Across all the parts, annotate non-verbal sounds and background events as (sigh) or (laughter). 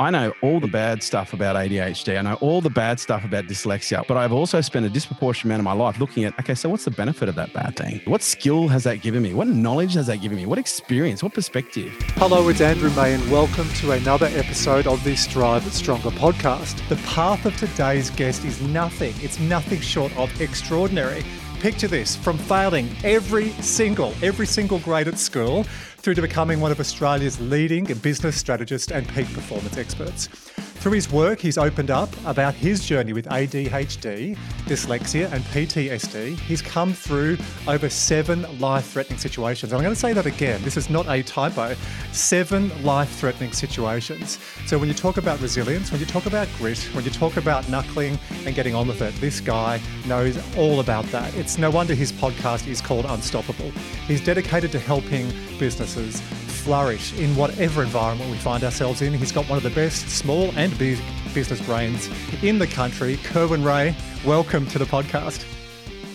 I know all the bad stuff about ADHD. I know all the bad stuff about dyslexia, but I've also spent a disproportionate amount of my life looking at, okay, so what's the benefit of that bad thing? What skill has that given me? What knowledge has that given me? What experience? What perspective? Hello, it's Andrew May, and welcome to another episode of the Strive Stronger podcast. The path of today's guest is nothing, it's nothing short of extraordinary. Picture this from failing every single, every single grade at school through to becoming one of Australia's leading business strategists and peak performance experts. Through his work, he's opened up about his journey with ADHD, dyslexia, and PTSD. He's come through over seven life threatening situations. And I'm going to say that again. This is not a typo. Seven life threatening situations. So when you talk about resilience, when you talk about grit, when you talk about knuckling and getting on with it, this guy knows all about that. It's no wonder his podcast is called Unstoppable. He's dedicated to helping businesses flourish in whatever environment we find ourselves in. He's got one of the best small and big business brains in the country. Kerwin Rae, welcome to the podcast.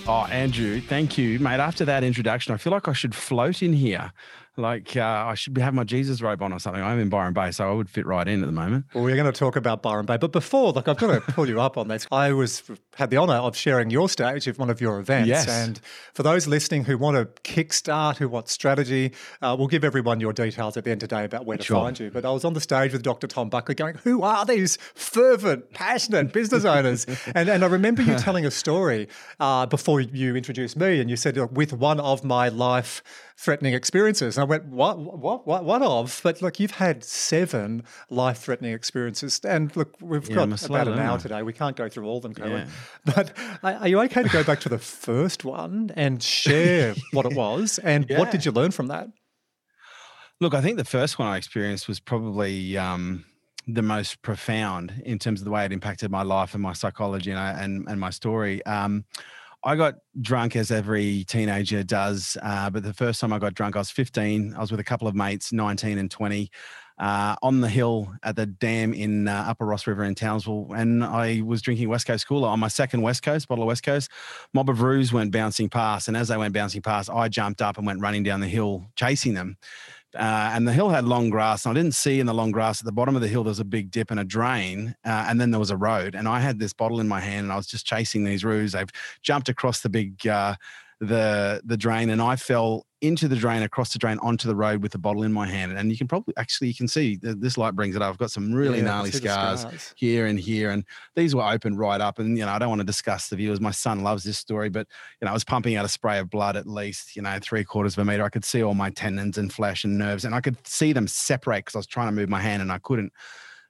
Oh, Andrew, thank you, mate. After that introduction, I feel like I should float in here like uh, I should have my Jesus robe on or something. I'm in Byron Bay, so I would fit right in at the moment. Well, we're going to talk about Byron Bay, but before, like I've got to pull you up on this. I was had the honour of sharing your stage at one of your events, yes. and for those listening who want to kickstart, who want strategy, uh, we'll give everyone your details at the end of the about where to sure. find you. But I was on the stage with Dr. Tom Buckley, going, "Who are these fervent, passionate business owners?" (laughs) and and I remember you telling a story uh, before you introduced me, and you said with one of my life threatening experiences. And I went, what, what, what, what of? But look, you've had seven life threatening experiences. And look, we've yeah, got about an hour today. We can't go through all of them, Kerwin. Yeah. (laughs) But are you okay to go back to the first one and share (laughs) what it was? And yeah. what did you learn from that? Look, I think the first one I experienced was probably um, the most profound in terms of the way it impacted my life and my psychology and, and, and my story. Um, I got drunk as every teenager does, uh, but the first time I got drunk, I was 15. I was with a couple of mates, 19 and 20, uh, on the hill at the dam in uh, Upper Ross River in Townsville, and I was drinking West Coast Cooler on my second West Coast bottle of West Coast. Mob of roos went bouncing past, and as they went bouncing past, I jumped up and went running down the hill chasing them. Uh, and the hill had long grass. And I didn't see in the long grass at the bottom of the hill there was a big dip and a drain, uh, and then there was a road. And I had this bottle in my hand, and I was just chasing these roos. They've jumped across the big uh, the the drain, and I fell into the drain, across the drain, onto the road with the bottle in my hand. And you can probably actually you can see this light brings it up. I've got some really yeah, gnarly scars, scars, here and here, and these were opened right up. And you know, I don't want to discuss the viewers. My son loves this story, but you know, I was pumping out a spray of blood at least, you know, three quarters of a meter. I could see all my tendons and flesh and nerves, and I could see them separate because I was trying to move my hand and I couldn't.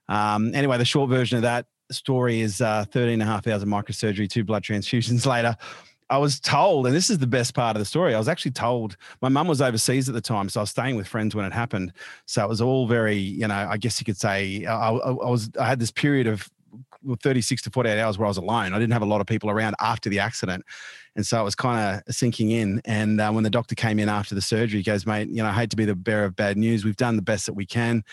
Um, anyway, the short version of that story is uh, 13 and a half hours of microsurgery, two blood transfusions (laughs) later. I was told, and this is the best part of the story. I was actually told my mum was overseas at the time, so I was staying with friends when it happened. So it was all very, you know, I guess you could say I, I, I was I had this period of 36 to 48 hours where I was alone. I didn't have a lot of people around after the accident. And so it was kind of sinking in. And uh, when the doctor came in after the surgery, he goes, mate, you know, I hate to be the bearer of bad news. We've done the best that we can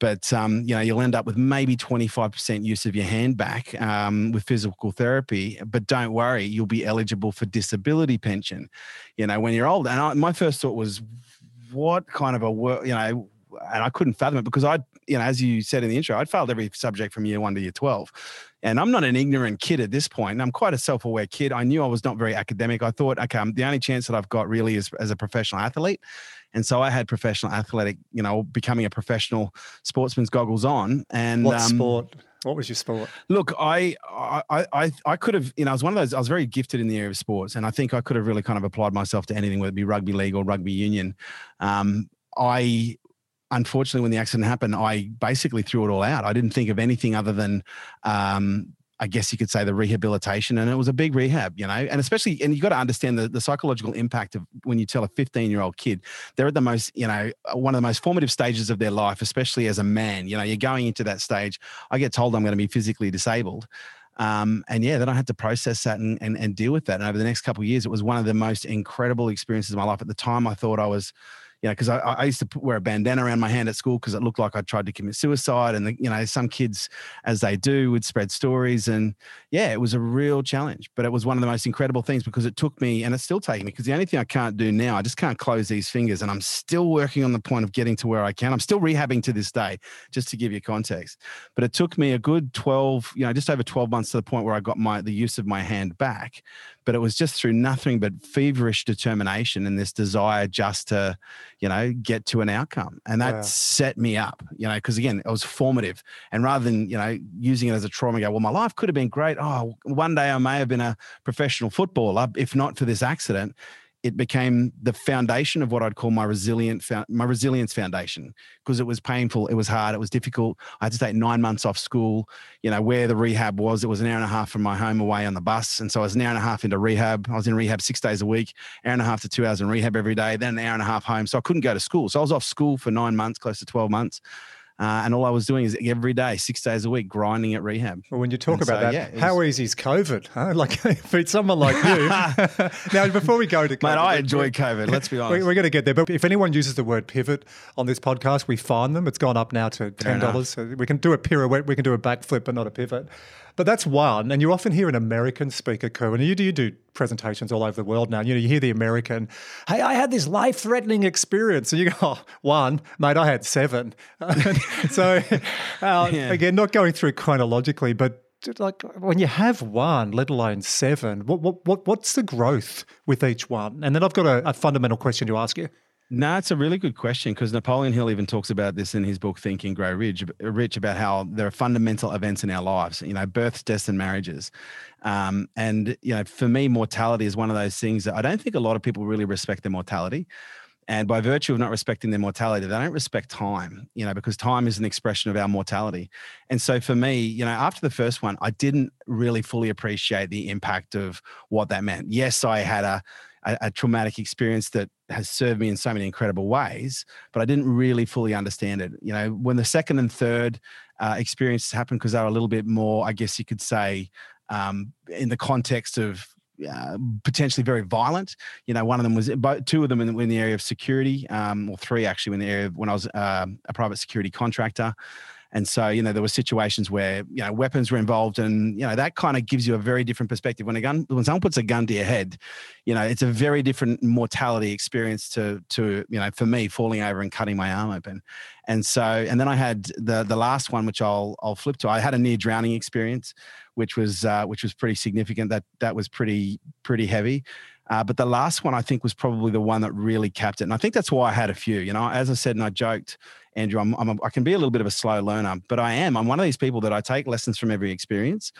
but um, you know you'll end up with maybe 25% use of your hand back um, with physical therapy but don't worry you'll be eligible for disability pension you know when you're old and I, my first thought was what kind of a work you know and I couldn't fathom it because I, you know, as you said in the intro, I'd failed every subject from year one to year 12. And I'm not an ignorant kid at this point. I'm quite a self aware kid. I knew I was not very academic. I thought, okay, the only chance that I've got really is as a professional athlete. And so I had professional athletic, you know, becoming a professional sportsman's goggles on. And what um, sport? What was your sport? Look, I, I, I, I could have, you know, I was one of those. I was very gifted in the area of sports, and I think I could have really kind of applied myself to anything, whether it be rugby league or rugby union. Um, I unfortunately, when the accident happened, I basically threw it all out. I didn't think of anything other than um, I guess you could say the rehabilitation, and it was a big rehab, you know, and especially, and you got to understand the, the psychological impact of when you tell a 15 year old kid they're at the most, you know, one of the most formative stages of their life, especially as a man. You know, you're going into that stage. I get told I'm going to be physically disabled. Um, and yeah, then I had to process that and, and, and deal with that. And over the next couple years, it was one of the most incredible experiences of my life. At the time, I thought I was, you know, because I, I used to wear a bandana around my hand at school because it looked like I tried to commit suicide. And, the, you know, some kids, as they do, would spread stories. And yeah, it was a real challenge, but it was one of the most incredible things because it took me and it's still taking me because the only thing I can't do now, I just can't close these fingers. And I'm still working on the point of getting to where I can. I'm still rehabbing to this day, just to give you context. But it took me a good 12, you know, just over 12 months to the point where I got my the use of my hand back but it was just through nothing but feverish determination and this desire just to you know get to an outcome. And that set me up you know because again it was formative. And rather than you know using it as a trauma go well my life could have been great. Oh one day i may have been a professional footballer if not for this accident it became the foundation of what I'd call my resilient my resilience foundation because it was painful, it was hard, it was difficult. I had to take nine months off school. You know where the rehab was. It was an hour and a half from my home away on the bus, and so I was an hour and a half into rehab. I was in rehab six days a week, hour and a half to two hours in rehab every day, then an hour and a half home. So I couldn't go to school. So I was off school for nine months, close to twelve months. Uh, and all I was doing is every day, six days a week, grinding at rehab. Well, when you talk and about so, that, yeah, how easy is COVID? Huh? (laughs) Like for someone like you. (laughs) now, before we go to COVID, mate, I enjoy COVID. Let's be (laughs) honest. We're going to get there, but if anyone uses the word pivot on this podcast, we find them. It's gone up now to ten dollars. So we can do a pirouette, we can do a backflip, but not a pivot. But that's one. And you often hear an American speaker, Kerwin. You do, you do presentations all over the world now. You know, you hear the American, hey, I had this life threatening experience. And you go, oh, one, mate, I had seven. (laughs) so, uh, (laughs) yeah. again, not going through chronologically, but like when you have one, let alone seven, what, what, what, what's the growth with each one? And then I've got a, a fundamental question to ask you. No, it's a really good question because Napoleon Hill even talks about this in his book Think and Grow Rich, Rich about how there are fundamental events in our lives, you know, births, deaths, and marriages. Um, and you know, for me, mortality is one of those things that I don't think a lot of people really respect their mortality. And by virtue of not respecting their mortality, they don't respect time, you know, because time is an expression of our mortality. And so for me, you know, after the first one, I didn't really fully appreciate the impact of what that meant. Yes, I had a a, a, traumatic experience that has served me in so many incredible ways, but I didn't really fully understand it. You know, when the second and third uh, experiences happened, because they were a little bit more, I guess you could say, um, in the context of uh, potentially very violent. You know, one of them was two of them in, in the area of security, um, or three actually in the area of when I was uh, a private security contractor. And so, you know, there were situations where, you know, weapons were involved and, you know, that kind of gives you a very different perspective. When a gun, when someone puts a gun to your head, you know, it's a very different mortality experience to, to, you know, for me falling over and cutting my arm open. And so, and then I had the, the last one, which I'll, I'll flip to, I had a near drowning experience, which was, uh, which was pretty significant. That, that was pretty, pretty heavy. Uh, but the last one I think was probably the one that really capped it. And I think that's why I had a few. You know, as I said, and I joked, Andrew, I'm, I'm a, I can be a little bit of a slow learner, but I am. I'm one of these people that I take lessons from every experience.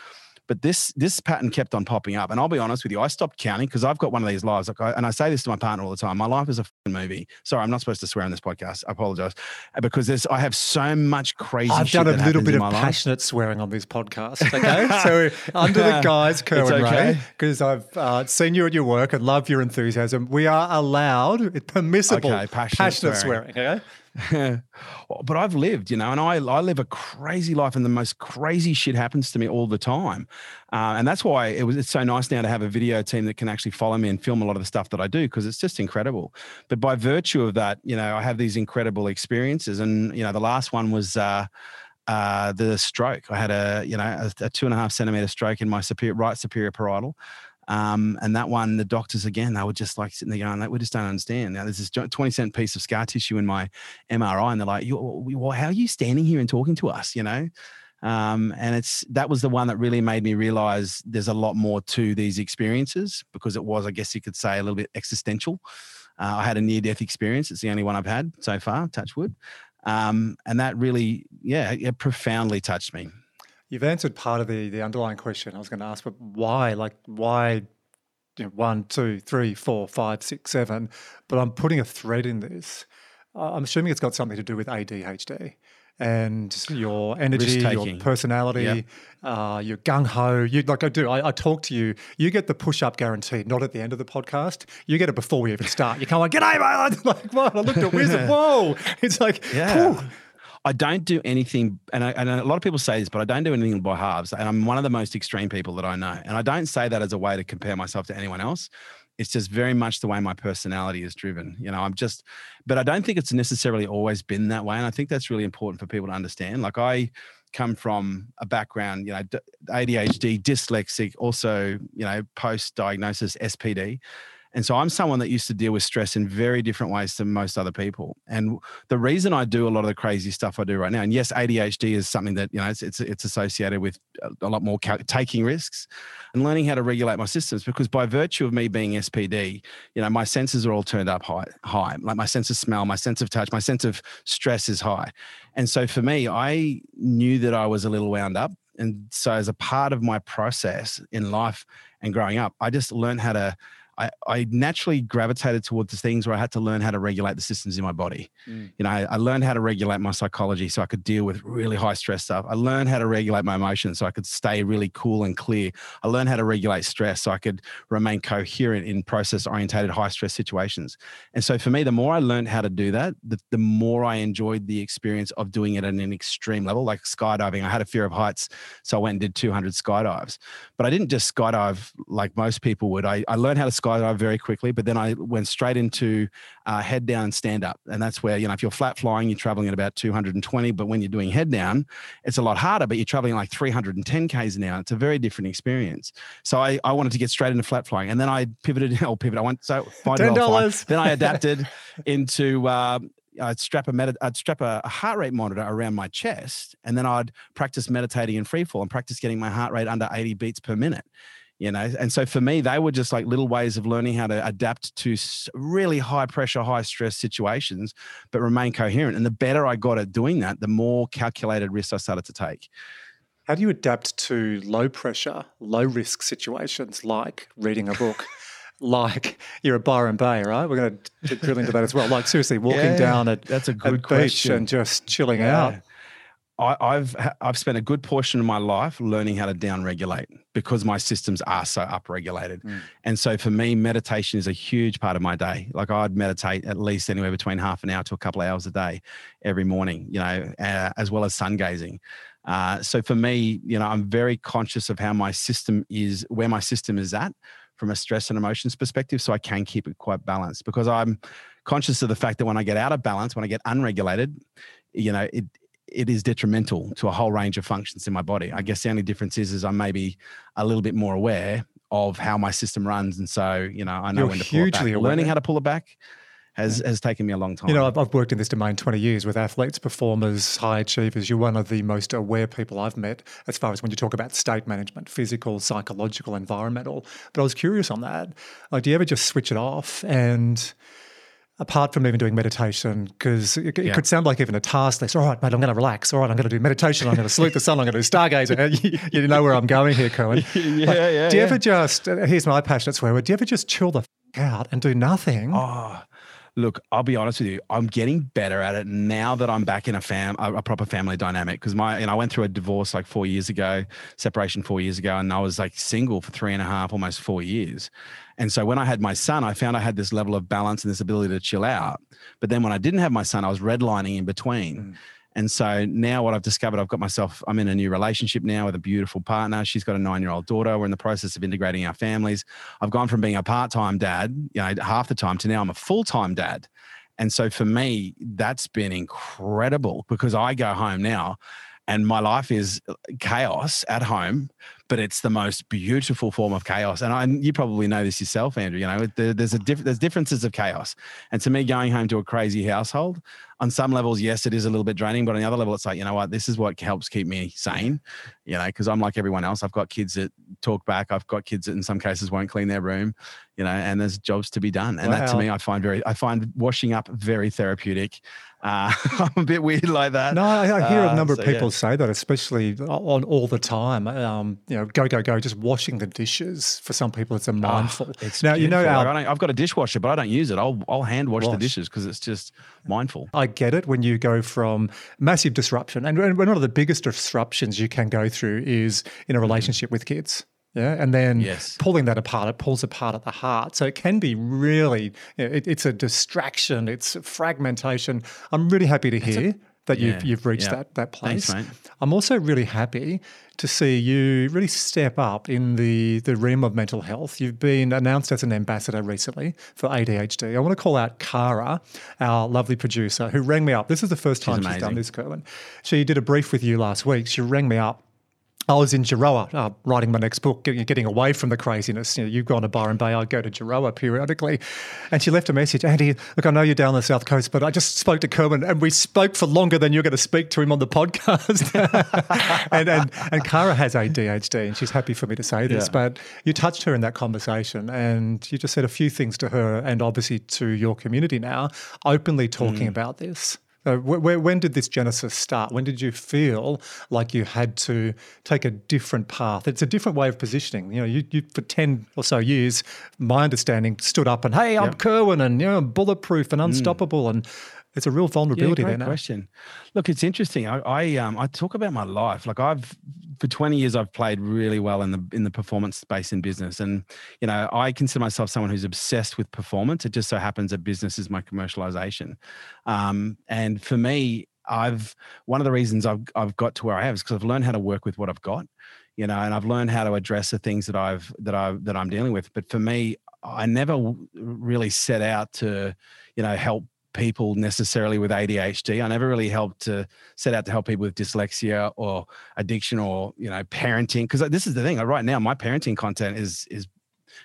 But this this pattern kept on popping up, and I'll be honest with you, I stopped counting because I've got one of these lives. Like, I, and I say this to my partner all the time. My life is a movie. Sorry, I'm not supposed to swear on this podcast. I apologize because there's I have so much crazy. I've done a little bit of passionate life. swerring on this podcast. (laughs) Okay, so under the (laughs) guise, Kerwin okay. Rae, because I've uh, seen you at your work and love your enthusiasm. We are allowed, permissible, okay, passionate, passionate swearing. swearing okay. (laughs) but I've lived, you know, and I, I live a crazy life, and the most crazy shit happens to me all the time, uh, and that's why it was. It's so nice now to have a video team that can actually follow me and film a lot of the stuff that I do because it's just incredible. But by virtue of that, you know, I have these incredible experiences, and you know, the last one was. Uh, uh, the stroke. I had a you know a, a, two and a half centimeter stroke in my superior, right superior parietal, um, and that one, the doctors again, they were just like sitting there going, "We just don't understand." Now there's this 20 cent piece of scar tissue in my MRI, and they're like, "How are you standing here and talking to us?" You know. Um, and it's that was the one that really made me realize there's a lot more to these experiences because it was, I guess you could say, a little bit existential. Uh, I had a near death experience. It's the only one I've had so far, touch wood. Um, and that really, yeah, it profoundly touched me. You've answered part of the the underlying question I was going to ask, but why? Like, why? You know, one, two, three, four, five, six, seven. But I'm putting a thread in this. I'm assuming it's got something to do with ADHD and your energy, your personality, yep. uh, your gung ho. You like I do. I, I, talk to you. You get the push up guarantee, not at the end of the podcast. You get it before we even start. You come like, "G'day, mate!" (laughs) like, what? I looked at Wizard. (laughs) Whoa! It's like, yeah. Whew. I don't do anything, and, I, and a lot of people say this, but I don't do anything by halves. And I'm one of the most extreme people that I know. And I don't say that as a way to compare myself to anyone else. It's just very much the way my personality is driven. You know, I'm just, but I don't think it's necessarily always been that way. And I think that's really important for people to understand. Like I come from a background, you know, ADHD, dyslexic, also, you know, post diagnosis SPD. And so I'm someone that used to deal with stress in very different ways to most other people. And the reason I do a lot of the crazy stuff I do right now, and yes, ADHD is something that you know it's it's, it's associated with a lot more cal- taking risks and learning how to regulate my systems. Because by virtue of me being SPD, you know my senses are all turned up high, high. Like my sense of smell, my sense of touch, my sense of stress is high. And so for me, I knew that I was a little wound up. And so as a part of my process in life and growing up, I just learned how to I, I naturally gravitated towards the things where I had to learn how to regulate the systems in my body. Mm. You know, I, I, learned how to regulate my psychology so I could deal with really high stress stuff. I learned how to regulate my emotions so I could stay really cool and clear. I learned how to regulate stress so I could remain coherent in process orientated high stress situations. And so for me, the more I learned how to do that, the, the more I enjoyed the experience of doing it at an extreme level, like skydiving. I had a fear of heights, so I went and did 200 skydives. But I didn't just skydive like most people would. I, I learned how to skydive skydive very quickly, but then I went straight into uh, head down stand up. And that's where, you know, if you're flat flying, you're traveling at about 220, but when you're doing head down, it's a lot harder, but you're traveling like 310 Ks an hour. It's a very different experience. So I, I wanted to get straight into flat flying. And then I pivoted, (laughs) or pivot, I went, so $10. Then I adapted into, uh, I'd strap a med- I'd strap a, heart rate monitor around my chest, and then I'd practice meditating in free fall and practice getting my heart rate under 80 beats per minute you know and so for me they were just like little ways of learning how to adapt to really high pressure high stress situations but remain coherent and the better i got at doing that the more calculated risks i started to take how do you adapt to low pressure low risk situations like reading a book (laughs) like you're at Byron Bay, right? We're going to drill into that as well. Like seriously, walking yeah, down at that's a good beach and just chilling yeah. out. I, have I've spent a good portion of my life learning how to downregulate because my systems are so upregulated, mm. and so for me, meditation is a huge part of my day. Like I'd meditate at least anywhere between half an hour to a couple of hours a day every morning, you know, uh, as well as sun gazing. Uh, so for me, you know, I'm very conscious of how my system is, where my system is at from a stress and emotions perspective, so I can keep it quite balanced because I'm conscious of the fact that when I get out of balance, when I get unregulated, you know, it it is detrimental to a whole range of functions in my body. I guess the only difference is, is I'm maybe a little bit more aware of how my system runs, and so you know I know You're when to pull it back. Aware. Learning how to pull it back has has taken me a long time. You know, I've, I've, worked in this domain 20 years with athletes, performers, high achievers. You're one of the most aware people I've met as far as when you talk about state management, physical, psychological, environmental. But I was curious on that. Like, do you ever just switch it off and apart from even doing meditation, because it, it yeah. could sound like even a task list. All right, mate, I'm going to relax. All right, I'm going to do meditation. I'm going to salute the sun. I'm going to do stargazer. (laughs) you, know where I'm going here, Kerwin. (laughs) yeah, like, yeah. Do you yeah. ever just, uh, here's my passionate swear word, do you ever just chill the f- out and do nothing? Oh, look, I'll be honest with you. I'm getting better at it now that I'm back in a fam, a, proper family dynamic. Because my, and I went through a divorce like four years ago, separation four years ago, and I was like single for three and a half, almost four years. And so when I had my son, I found I had this level of balance and this ability to chill out. But then when I didn't have my son, I was redlining in between. Mm. And so now what I've discovered, I've got myself, I'm in a new relationship now with a beautiful partner. She's got a nine year old daughter. We're in the process of integrating our families. I've gone from being a part time dad, you know, half the time to now I'm a full time dad. And so for me, that's been incredible because I go home now and my life is chaos at home but it's the most beautiful form of chaos. And I, you probably know this yourself, Andrew. You know, there, there's a diff, there's differences of chaos. And to me, going home to a crazy household, on some levels, yes, it is a little bit draining, but on the other level, it's like, you know what, this is what helps keep me sane. You know, because I'm like everyone else. I've got kids that talk back. I've got kids that in some cases won't clean their room. You know, and there's jobs to be done. And wow. that to me, I find very, I find washing up very therapeutic. Uh, (laughs) I'm a bit weird like that. No, I, I hear uh, a number so, of people yeah. say that, especially on all the time. Um, you know, go go go, just washing the dishes. For some people, it's a ah, mindful. Oh, it's now beautiful. you know, our, I have got a dishwasher, but I don't use it. I'll I'll hand wash, wash. the dishes because it's just mindful. I get it when you go from massive disruption, and, one of the biggest disruptions you can go through is in a mm-hmm. relationship mm. with kids. Yeah. And then yes. pulling that apart, it pulls apart at the heart. So it can be really, you know, it, it's a distraction, it's fragmentation. I'm really happy to hear that yeah, you've you've reached yeah. that that place. Thanks, I'm also really happy to see you really step up in the the realm of mental health. You've been announced as an ambassador recently for ADHD. I want to call out Kara, our lovely producer, who rang me up. This is the first time she's, she's done this, Kerwin. She did a brief with you last week. She rang me up I was in Gerroa uh, writing my next book, getting, getting away from the craziness. You know, you've gone to Byron Bay, I go to Gerroa periodically. And she left a message Andy, look, I know you're down the South Coast, but I just spoke to Kerwin and we spoke for longer than you're going to speak to him on the podcast. (laughs) and, and, and Kara has ADHD and she's happy for me to say this, yeah. but you touched her in that conversation and you just said a few things to her and obviously to your community now, openly talking mm. about this. Uh, where, when did this genesis start? When did you feel like you had to take a different path? It's a different way of positioning. You know, you, you for ten or so years, my understanding stood up and hey, I'm yep. Kerwin and you know, bulletproof and mm. unstoppable, mm. and it's a real vulnerability yeah, great there. Question. Look, it's interesting. I, I um I talk about my life. Like I've for 20 years I've played really well in the in the performance space in business. And you know, I consider myself someone who's obsessed with performance. It just so happens that business is my commercialization. Um, and for me, I've one of the reasons I've I've got to where I have is because I've learned how to work with what I've got, you know, and I've learned how to address the things that I've that I that I'm dealing with. But for me, I never really set out to, you know, help people necessarily with ADHD. I never really helped to set out to help people with dyslexia or addiction or you know parenting because this is the thing. Right now, my parenting content is is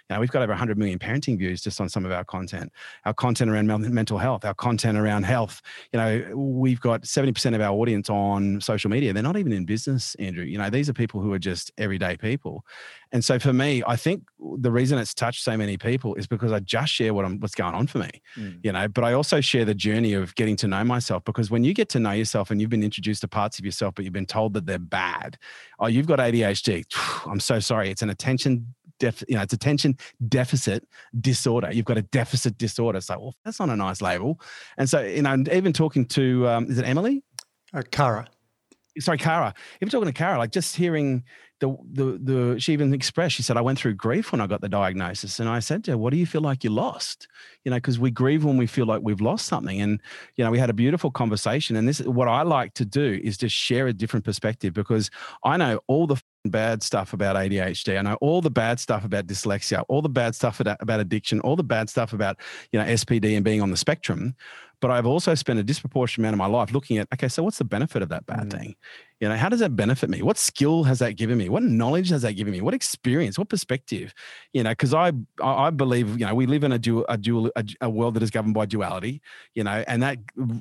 you know, we've got over 100 million parenting views just on some of our content. Our content around mental health, our content around health. You know, we've got 70% of our audience on social media. They're not even in business, Andrew. You know, these are people who are just everyday people. And so for me, I think the reason it's touched so many people is because I just share what I'm, what's going on for me, mm. you know, but I also share the journey of getting to know myself because when you get to know yourself and you've been introduced to parts of yourself, but you've been told that they're bad. Oh, you've got ADHD. (sighs) I'm so sorry. It's an attention def, you know, it's attention deficit disorder. You've got a deficit disorder. So, well, that's not a nice label. And so, you know, even talking to, um, is it Emily? Uh, Cara. Sorry, Kara. Even talking to Cara, like just hearing the, the, the, she even expressed, she said, I went through grief when I got the diagnosis. And I said to her, what do you feel like you lost? You know, because we grieve when we feel like we've lost something. And, you know, we had a beautiful conversation. And this is what I like to do is just share a different perspective because I know all the bad stuff about ADHD. I know all the bad stuff about dyslexia, all the bad stuff about addiction, all the bad stuff about, you know, SPD and being on the spectrum. But I've also spent a disproportionate amount of my life looking at, okay, so what's the benefit of that bad mm. thing? You know, how does that benefit me? What skill has that given me? What knowledge has that given me? What experience? What perspective? You know, because I I believe you know we live in a dual a dual a, a, world that is governed by duality. You know, and that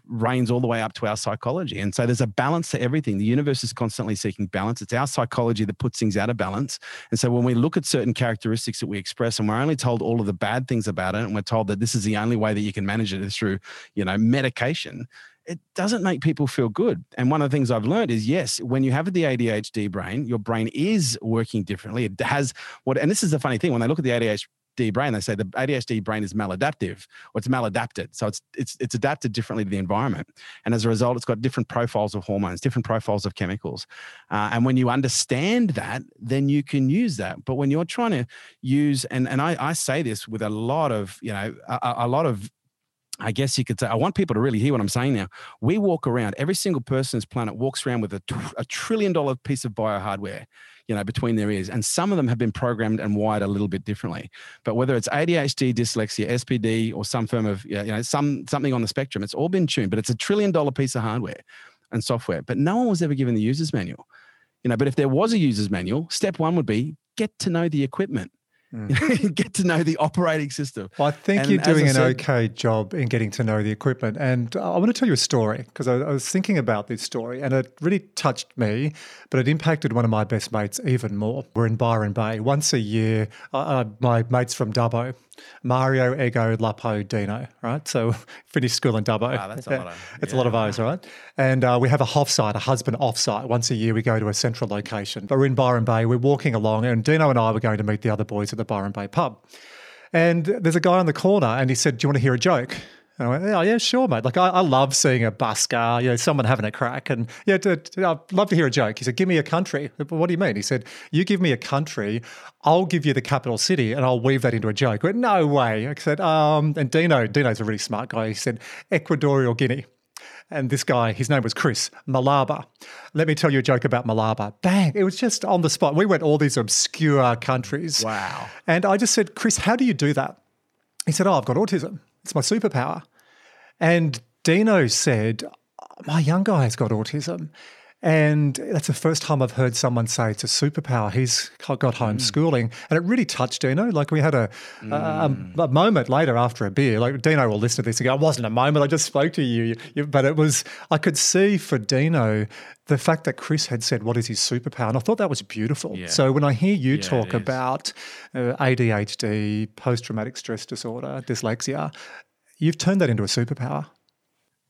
reigns all the way up to our psychology. And so there's a balance to everything. The universe is constantly seeking balance. It's our psychology that puts things out of balance. And so when we look at certain characteristics that we express, and we're only told all of the bad things about it, and we're told that this is the only way that you can manage it is through you know medication it doesn't make people feel good. And one of the things I've learned is yes, when you have the ADHD brain, your brain is working differently. It has what, and this is the funny thing when they look at the ADHD brain, they say the ADHD brain is maladaptive or it's maladapted. So it's it's it's adapted differently to the environment, and as a result, it's got different profiles of hormones, different profiles of chemicals. Uh, and when you understand that, then you can use that. But when you're trying to use, and and I, I say this with a lot of you know a, a lot of I guess you could say, I want people to really hear what I'm saying now. We walk around, every single person on this planet walks around with a, a trillion dollar piece of bio hardware, you know, between their ears. And some of them have been programmed and wired a little bit differently. But whether it's ADHD, dyslexia, SPD, or some form of, you know, some, something on the spectrum, it's all been tuned, but it's a trillion dollar piece of hardware and software. But no one was ever given the user's manual. You know, but if there was a user's manual, step one would be get to know the equipment Mm. (laughs) get to know the operating system. Well, I think and you're doing an said, okay job in getting to know the equipment. And I want to tell you a story because I, I, was thinking about this story and it really touched me, but it impacted one of my best mates even more. We're in Byron Bay. Once a year, uh, my mates from Dubbo, Mario, Ego, Lapo, Dino, right? So (laughs) finished school in Dubbo. Wow, that's a lot of, (laughs) it's yeah. a lot of O's, right? And uh, we have a offsite, a husband offsite. Once a year, we go to a central location. But we're in Byron Bay. We're walking along, and Dino and I were going to meet the other boys at the Byron Bay pub. And there's a guy on the corner, and he said, "Do you want to hear a joke?" And I went, oh, yeah, sure, mate. Like, I, I love seeing a busker, you know, someone having a crack. And yeah, to, to, I'd love to hear a joke. He said, give me a country. What do you mean? He said, you give me a country, I'll give you the capital city and I'll weave that into a joke. I went, no way. I said, um, and Dino, Dino's a really smart guy. He said, Equatorial Guinea. And this guy, his name was Chris Malabo. Let me tell you a joke about Malabo. Bang! It was just on the spot. We went all these obscure countries. Wow. And I just said, Chris, how do you do that? He said, Oh, I've got autism. It's my superpower. And Dino said, My young guy has got autism. And that's the first time I've heard someone say it's a superpower. He's got homeschooling. Mm. And it really touched Dino. Like we had a, mm. a, a, moment later after a beer, like Dino will listen to this and go, it wasn't a moment, I just spoke to you. But it was, I could see for Dino the fact that Chris had said, what is his superpower? And I thought that was beautiful. Yeah. So when I hear you yeah, talk about uh, ADHD, post traumatic stress disorder, dyslexia, you've turned that into a superpower.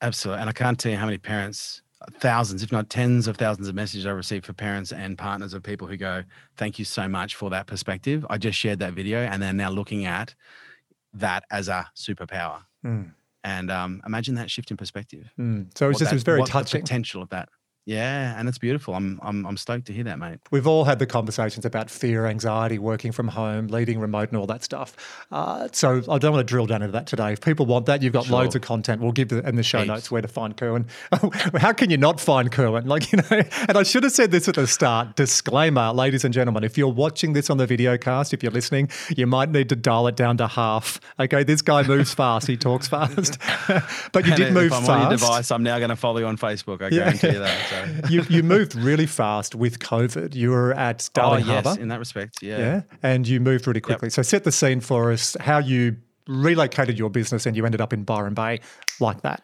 Absolutely. And I can't tell you how many parents thousands, if not tens of thousands of messages I received for parents and partners of people who go, Thank you so much for that perspective. I just shared that video and they're now looking at that as a superpower. Mm. And um, imagine that shift in perspective. Mm. So it was just that, it was very touching. potential of that. Yeah, and it's beautiful. I'm, I'm I'm stoked to hear that, mate. We've all had the conversations about fear, anxiety, working from home, leading remote, and all that stuff. Uh, so I don't want to drill down into that today. If people want that, you've got sure. loads of content. We'll give the, in the show Heaps. notes where to find Kerwin. (laughs) How can you not find Kerwin? Like (laughs) you know, and I should have said this at the start. Disclaimer, ladies and gentlemen, if you're watching this on the video cast, if you're listening, you might need to dial it down to half. Okay, this guy moves (laughs) fast. He talks fast, but you and did move fast. on your device, I'm now going to follow you on Facebook. I guarantee you that. So. (laughs) you, you moved really fast with COVID. You were at Darling oh, yes, Harbour. in that respect, yeah. Yeah, and you moved really quickly. Yep. So set the scene for us, how you relocated your business and you ended up in Byron Bay like that.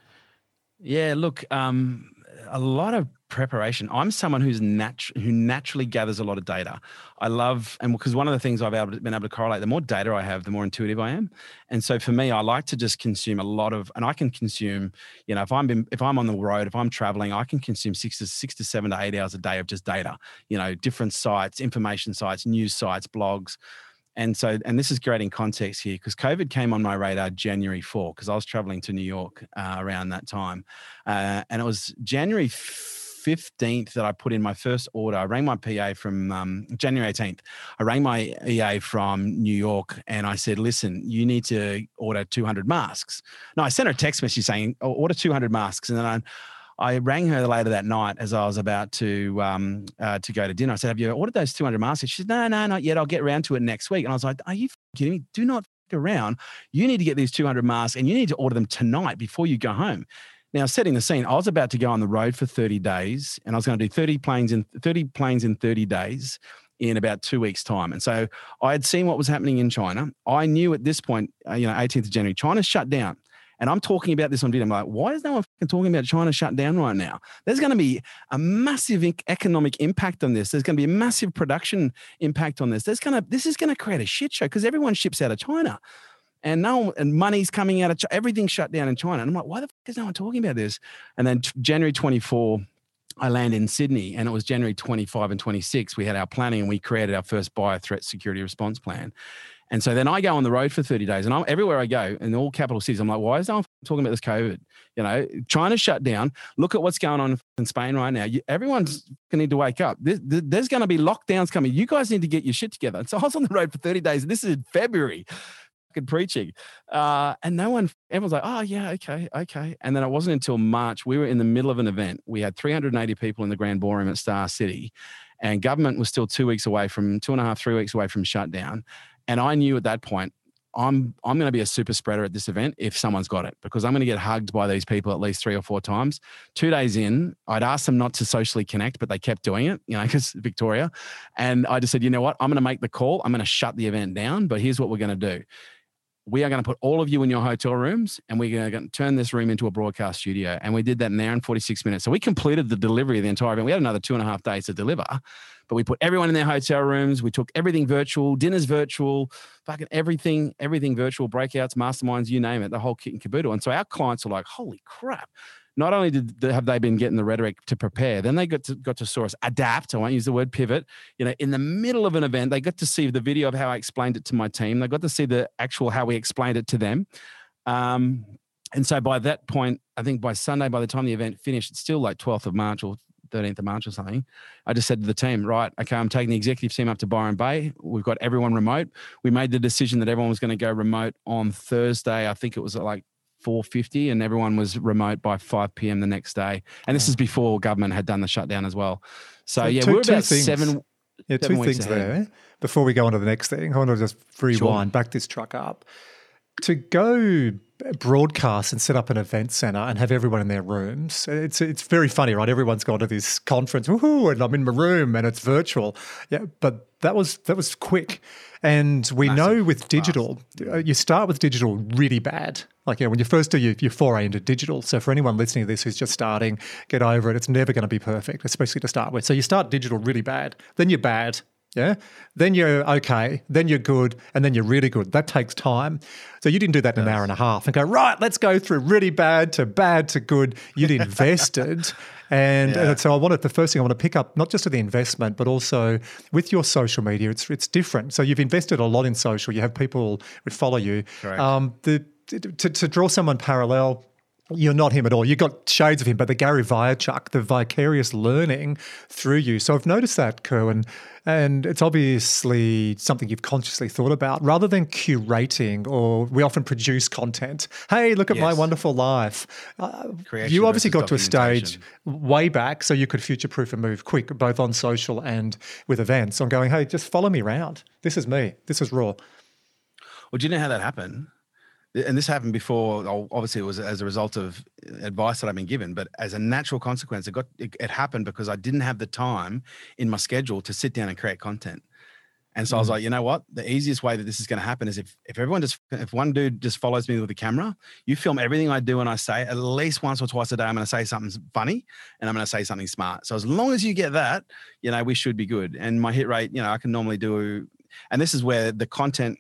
Yeah, look, um, a lot of preparation. I'm someone who's natu- who naturally gathers a lot of data. I love, and because one of the things I've able to, been able to correlate, the more data I have, the more intuitive I am. And so for me, I like to just consume a lot of, and I can consume, you know, if I'm been, if I'm on the road, if I'm traveling, I can consume six to six to seven to eight hours a day of just data. You know, different sites, information sites, news sites, blogs. And so, and this is creating context here because COVID came on my radar January 4 because I was traveling to New York uh, around that time. Uh, and it was January 15th that I put in my first order. I rang my PA from um, January 18th. I rang my EA from New York and I said, listen, you need to order 200 masks. No, I sent her a text message saying, order 200 masks. And then I, I rang her later that night as I was about to um, uh, to go to dinner. I said, "Have you ordered those 200 masks?" She said, "No, no, not yet. I'll get around to it next week." And I was like, "Are you kidding me? Do not around. You need to get these 200 masks, and you need to order them tonight before you go home." Now, setting the scene, I was about to go on the road for 30 days, and I was going to do 30 planes in 30 planes in 30 days in about two weeks' time. And so I had seen what was happening in China. I knew at this point, uh, you know, 18th of January, China shut down. And I'm talking about this on video. I'm like, why is no one talking about China shut down right now? There's going to be a massive economic impact on this. There's going to be a massive production impact on this. There's going to this is going to create a shit show because everyone ships out of China and now and money's coming out of China. everything's shut down in China. And I'm like, why the fuck is no one talking about this? And then t- January 24, I land in Sydney, and it was January 25 and 26. We had our planning, and we created our first bio threat security response plan. And so then I go on the road for 30 days, and I'm everywhere I go in all capital cities. I'm like, why is no one talking about this COVID? You know, China shut down. Look at what's going on in Spain right now. You, everyone's going to need to wake up. There's, there's going to be lockdowns coming. You guys need to get your shit together. And So I was on the road for 30 days. This is February preaching. Uh, and no one, everyone's like, oh, yeah, okay, okay. And then it wasn't until March, we were in the middle of an event. We had 380 people in the Grand Ballroom at Star City, and government was still two weeks away from, two and a half, three weeks away from shutdown. And I knew at that point, I'm I'm going to be a super spreader at this event if someone's got it because I'm going to get hugged by these people at least three or four times. Two days in, I'd asked them not to socially connect, but they kept doing it, you know, (laughs) because Victoria. And I just said, you know what? I'm going to make the call. I'm going to shut the event down, but here's what we're going to do we are going to put all of you in your hotel rooms and we're going to turn this room into a broadcast studio. And we did that in an hour and 46 minutes. So we completed the delivery of the entire event. We had another two and a half days to deliver, but we put everyone in their hotel rooms. We took everything virtual, dinners virtual, fucking everything, everything virtual, breakouts, masterminds, you name it, the whole kit and caboodle. And so our clients are like, holy crap, not only did they, have they been getting the rhetoric to prepare, then they got to got to source adapt. I won't use the word pivot. You know, in the middle of an event, they got to see the video of how I explained it to my team. They got to see the actual how we explained it to them. Um, and so by that point, I think by Sunday, by the time the event finished, it's still like 12th of March or 13th of March or something. I just said to the team, right, okay, I'm taking the executive team up to Byron Bay. We've got everyone remote. We made the decision that everyone was going to go remote on Thursday. I think it was like 450 and everyone was remote by 5 p.m. the next day. And this is before government had done the shutdown as well. So, So yeah, two- we're two about things. seven. Yeah, Seven two things ahead. there. Before we go on to the next thing, I want to just rewind, back this truck up. To go broadcast and set up an event center and have everyone in their rooms, it's it's very funny, right? Everyone's gone to this conference, woohoo, and I'm in my room and it's virtual. Yeah, but that was that was quick. And we know with digital, uh, you start with digital really bad. Like, you know, when you first do your, your foray into digital. So, for anyone listening to this who's just starting, get over it. It's never going to be perfect, especially to start with. So, you start digital really bad, then you're bad, yeah. Then you're okay. Then you're good. And then you're really good. That takes time. So you didn't do that in an hour and a half and go, right, let's go through really bad to bad to good. You'd (laughs) invested. And, Yeah. and so I wanted the first thing I want to pick up, not just to the investment, but also with your social media, it's it's different. So you've invested a lot in social. You have people who follow you. Um, the to, to draw someone parallel, you're not him at all. You've got shades of him, but the Gary Vaynerchuk, the vicarious learning through you. So I've noticed that, Kerwin, and it's obviously something you've consciously thought about rather than curating or we often produce content. Hey, look at my wonderful life. Uh, you obviously got to a stage way back so you could future proof and move quick, both on social and with events. I'm going, hey, just follow me around. This is me. This is raw. Well, do you know how that happened? And this happened before. Obviously, it was as a result of uh, advice that I've been given, but as a natural consequence, it got it, it happened because I didn't have the time in my schedule to sit down and create content. And so I was mm. like, you know what? The easiest way that this is going to happen is if if everyone just if one dude just follows me with a camera, you film everything I do and I say at least once or twice a day. I'm going to say something funny and I'm going to say something smart. So as long as you get that, you know, we should be good. And my hit rate, you know, I can normally do. And this is where the content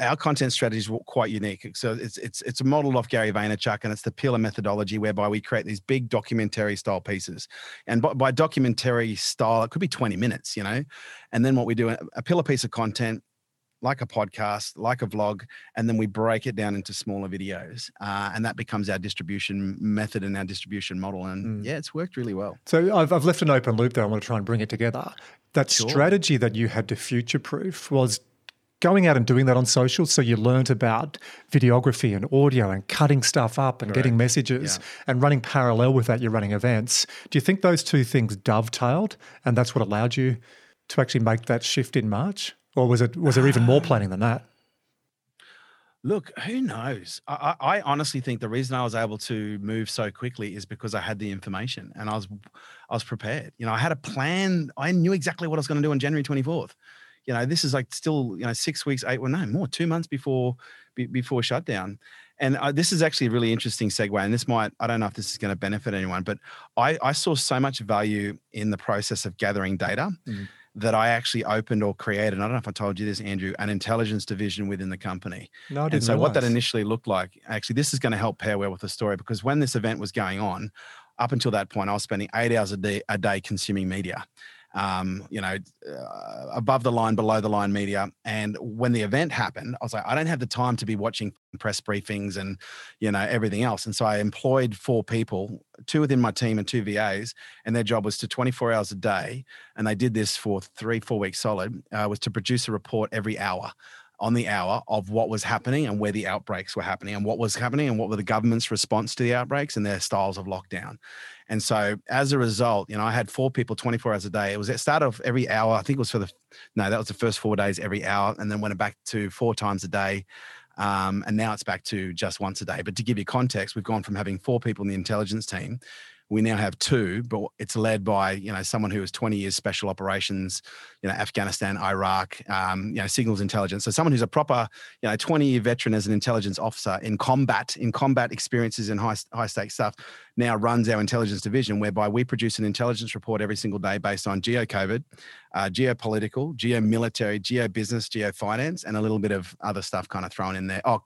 our content strategy is quite unique. So it's it's it's a model off Gary Vaynerchuk, and it's the pillar methodology whereby we create these big documentary style pieces. And by, by documentary style, it could be 20 minutes, you know. And then what we do, a pillar piece of content, like a podcast, like a vlog, and then we break it down into smaller videos, uh, and that becomes our distribution method and our distribution model. And Mm. yeah, it's worked really well. So I've, I've left an open loop there. I want to try and bring it together. That Sure. strategy that you had to future proof was going out and doing that on social. So you learned about videography and audio and cutting stuff up and getting messages and running parallel with that, you're running events. Do you think those two things dovetailed and that's what allowed you to actually make that shift in March? Or was it was there even more ah. planning than that? Look, who knows? I, I I honestly think the reason I was able to move so quickly is because I had the information and I was I was prepared. You know, I had a plan. I knew exactly what I was going to do on January 24th. You know, this is like still, you know, six weeks, eight, well, no, more, two months before be, before shutdown. And uh, this is actually a really interesting segue. And this might, I don't know if this is going to benefit anyone, but I, I saw so much value in the process of gathering data Mhm. that I actually opened or created. And I don't know if I told you this, Andrew, an intelligence division within the company. No, I didn't And so what that initially looked like, actually, this is going to help pair well with the story because when this event was going on, up until that point, I was spending eight hours a day, a day consuming media. Um, you know, uh, above the line, below the line media. And when the event happened, I was like, I don't have the time to be watching press briefings and, you know, everything else. And so I employed four people, two within my team and two VAs, and their job was to 24 hours a day. And they did this for three, four weeks solid, uh, was to produce a report every hour on the hour of what was happening and where the outbreaks were happening and what was happening and what were the government's response to the outbreaks and their styles of lockdown. And so as a result, you know, I had four people 24 hours a day. It was at start of every hour. I think it was for the no, that was the first four days every hour, and then went back to four times a day. Um, and now it's back to just once a day. But to give you context, we've gone from having four people in the intelligence team. We now have two, but it's led by you know someone who was 20 years special operations, you know Afghanistan, Iraq, um, you know signals intelligence. So someone who's a proper you know 20 year veteran as an intelligence officer in combat, in combat experiences in high high stakes stuff, now runs our intelligence division, whereby we produce an intelligence report every single day based on geo COVID, uh, geopolitical, geo-military, geo-business, geo-finance, and a little bit of other stuff kind of thrown in there. Oh,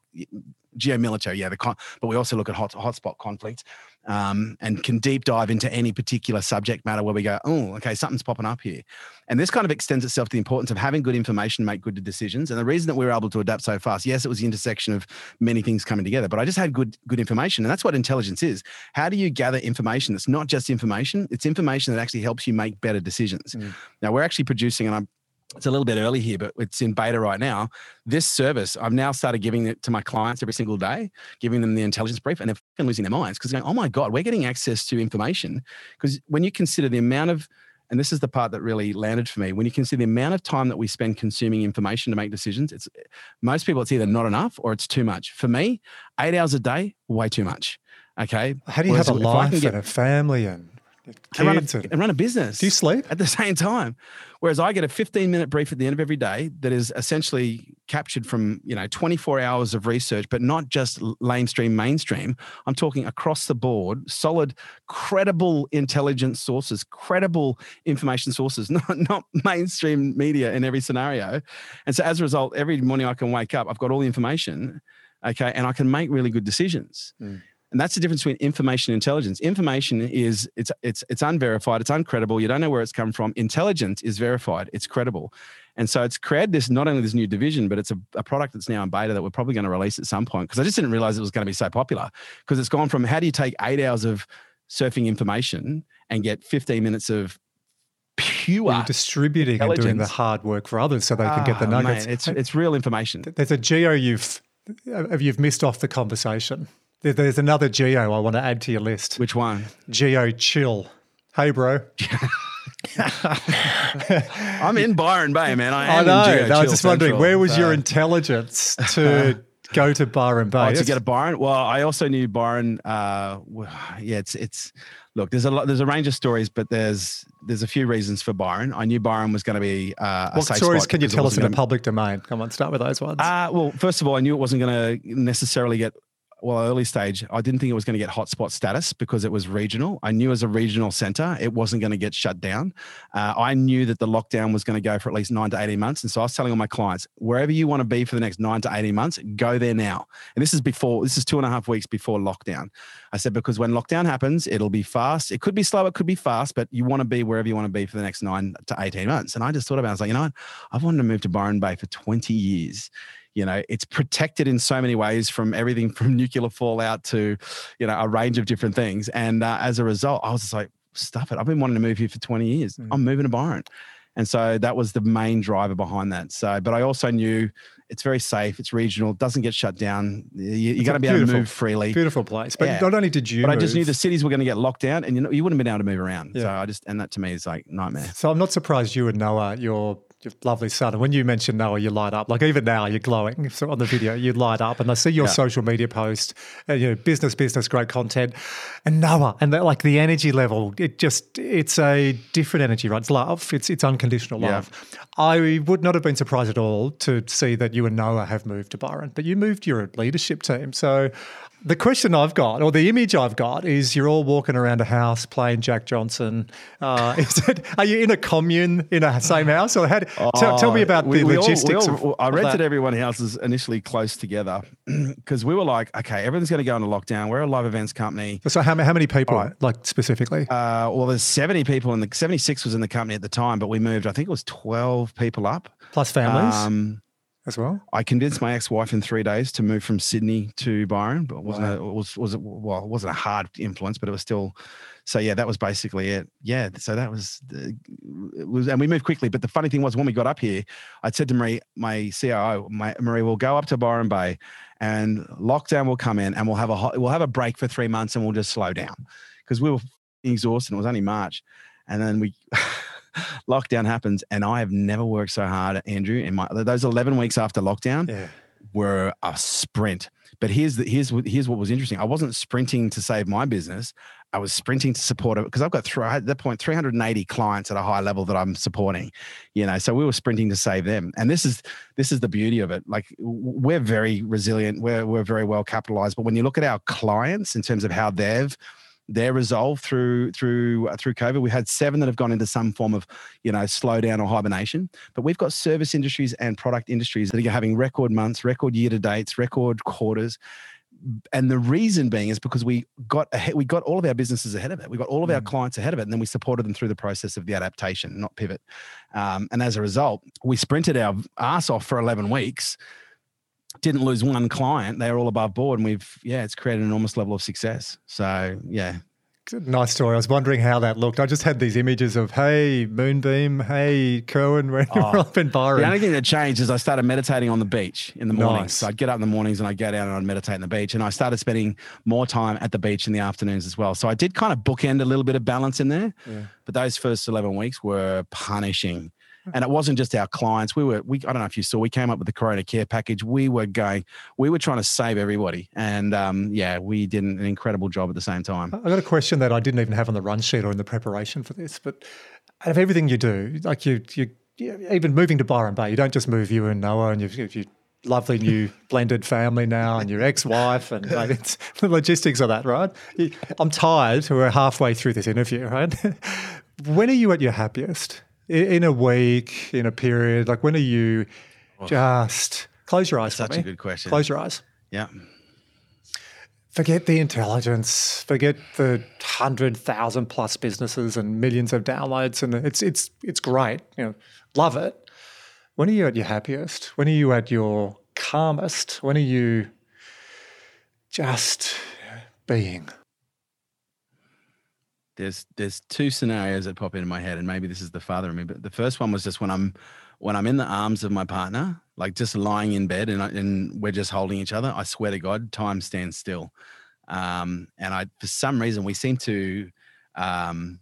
geo-military, yeah. The con- but we also look at hot hotspot conflict um, and can deep dive into any particular subject matter where we go, oh, okay, something's popping up here. And this kind of extends itself to the importance of having good information, make good decisions. And the reason that we were able to adapt so fast, yes, it was the intersection of many things coming together, but I just had good good information, and that's what intelligence is. How do you gather information that's not just information? It's information that actually helps you make better decisions. Mm. Now we're actually producing, and I'm it's a little bit early here, but it's in beta right now. This service, I've now started giving it to my clients every single day, giving them the intelligence brief, and they're losing their minds because going, oh my God, we're getting access to information. Because when you consider the amount of, and this is the part that really landed for me, when you consider the amount of time that we spend consuming information to make decisions, it's most people it's either not enough or it's too much. For me, eight hours a day, way too much. Okay. How do you Whereas have a life get, and a family and and run, a, and run, a, business. Do you sleep at the same time? Whereas I get a 15 minute brief at the end of every day that is essentially captured from you know 24 hours of research, but not just lamestream mainstream. I'm talking across the board, solid, credible intelligence sources, credible information sources, (laughs) not not mainstream media in every scenario. And so as a result, every morning I can wake up, I've got all the information, okay, and I can make really good decisions. Mm. And that's the difference between information and intelligence. Information is it's it's it's unverified, it's uncredible. You don't know where it's come from. Intelligence is verified, it's credible. And so it's created this not only this new division, but it's a, a product that's now in beta that we're probably going to release at some point. Because I just didn't realize it was going to be so popular. Because it's gone from how do you take eight hours of surfing information and get 15 minutes of pure distributing and doing the hard work for others so they can get the ah, nuggets. Man, it's it's real information. There's a geo you've you've missed off the conversation. There's another geo I want to add to your list. Which one? Geo chill. Hey, bro. (laughs) (laughs) I'm in Byron Bay, man. I, I know. I was just wondering, where was so. your intelligence to (laughs) go to Byron Bay? Oh, to get a Byron. Well, I also knew Byron. Uh, yeah, it's it's. Look, there's a lot, there's a range of stories, but there's there's a few reasons for Byron. I knew Byron was going to be uh, what stories can you tell us in the public domain? Come on, start with those ones. Uh, well, first of all, I knew it wasn't going to necessarily get well, early stage, I didn't think it was going to get hotspot status because it was regional. I knew as a regional center, it wasn't going to get shut down. Uh, I knew that the lockdown was going to go for at least nine to 18 months. And so I was telling all my clients, wherever you want to be for the next nine to 18 months, go there now. And this is before, this is two and a half weeks before lockdown. I said, because when lockdown happens, it'll be fast. It could be slow, it could be fast, but you want to be wherever you want to be for the next nine to 18 months. And I just thought about it. I was like, you know what? I've wanted to move to Byron Bay for 20 years you know it's protected in so many ways from everything (laughs) from nuclear fallout to you know a range of different things. And uh, as a result i was just like stuff it. I've been wanting to move here for 20 years. Mm. i'm moving to byron. And so that was the main driver behind that. So but i also knew it's very safe it's regional doesn't get shut down. You, are going to be able to move freely. beautiful place. But yeah. not only did you but move, i just knew the cities were going to get locked down and you know you wouldn't have been able to move around. Yeah. so i just and that to me is like nightmare. So i'm not surprised you and noah your your lovely son. And when you mention Noah, you light up. Like even now, you're glowing (laughs) so on the video. You light up, and I see your yeah. social media post. Uh, you know, business, business, great content, and Noah, and that, like the energy level. It just it's a different energy, right? It's love. It's it's unconditional love. Yeah. I would not have been surprised at all to see that you and Noah have moved to Byron, but you moved your leadership team. So the question I've got, or the image I've got, is you're all walking around a house playing Jack Johnson. Uh, (laughs) is it? Are you in a commune in a same house, or had, oh, tell, tell, me oh, about we, the we logistics? All, all, of, I rented every one houses initially close together (clears throat) because we were like, okay, everything's going to go into lockdown. We're a live events company. So how, how many people, right. like specifically? Uh, well, there's 70 people, and the 76 was in the company at the time, but we moved. I think it was 12 people up plus families. Um, as well? I convinced my ex-wife in three days to move from Sydney to Byron, but it wasn't wow. a, it was was it well, it wasn't a hard influence, but it was still. So yeah, that was basically it. Yeah, so that was it was, and we moved quickly. But the funny thing was, when we got up here, I said to Marie, my CIO, my, Marie, we'll go up to Byron Bay, and lockdown will come in, and we'll have a we'll have a break for three months, and we'll just slow down because we were exhausted. and It was only March, and then we. (laughs) (laughs) lockdown happens, and I have never worked so hard, Andrew. In my those eleven weeks after lockdown yeah. were a sprint. But here's the, here's here's what was interesting. I wasn't sprinting to save my business. I was sprinting to support it because I've got th- at that point 380 clients at a high level that I'm supporting. You know, so we were sprinting to save them. And this is this is the beauty of it. Like we're very resilient. We're we're very well capitalized. But when you look at our clients in terms of how they've their resolve through through uh, through COVID. We had seven that have gone into some form of you know slowdown or hibernation, but we've got service industries and product industries that are having record months, record year to dates, record quarters. And the reason being is because we got ahead, we got all of our businesses ahead of it. We got all of our mm. clients ahead of it, and then we supported them through the process of the adaptation, not pivot. Um, and as a result, we sprinted our ass off for eleven weeks didn't lose one client. They're all above board, and we've yeah, it's created an enormous level of success. So yeah, Nice story. I was wondering how that looked. I just had these images of, hey, Moonbeam, hey, Kerwin, (laughs) we're oh, up in Byron. The only thing that changed is I started meditating on the beach in the mornings. Nice. So I'd get up in the mornings and I'd go down and I'd meditate on the beach. And I started spending more time at the beach in the afternoons as well. So I did kind of bookend a little bit of balance in there. Yeah. But those first 11 weeks were punishing and it wasn't just our clients. We were, we, I don't know if you saw, we came up with the Corona Care package. We were going, we were trying to save everybody. And um, yeah, we did an incredible job at the same time. I got a question that I didn't even have on the run sheet or in the preparation for this, but out of everything you do, like you, you, even moving to Byron Bay, you don't just move you and Noah and you, you lovely new (laughs) blended family now and your ex-wife and like, it's (laughs) the logistics of that, right? I'm tired. We're halfway through this interview, right? (laughs) when are you at your happiest? In a week, in a period? Like when are you oh. just close your eyes? Such a good question. Close your eyes. Yeah. Forget the intelligence. Forget the hundred thousand plus businesses and millions of downloads, and it's it's it's great. You know, love it. When are you at your happiest? When are you at your calmest? When are you just being? There's there's two scenarios that pop into my head, and maybe this is the father of me. But the first one was just when I'm when I'm in the arms of my partner, like just lying in bed, and I, and we're just holding each other. I swear to God, time stands still. Um, and I, for some reason, we seem to, um,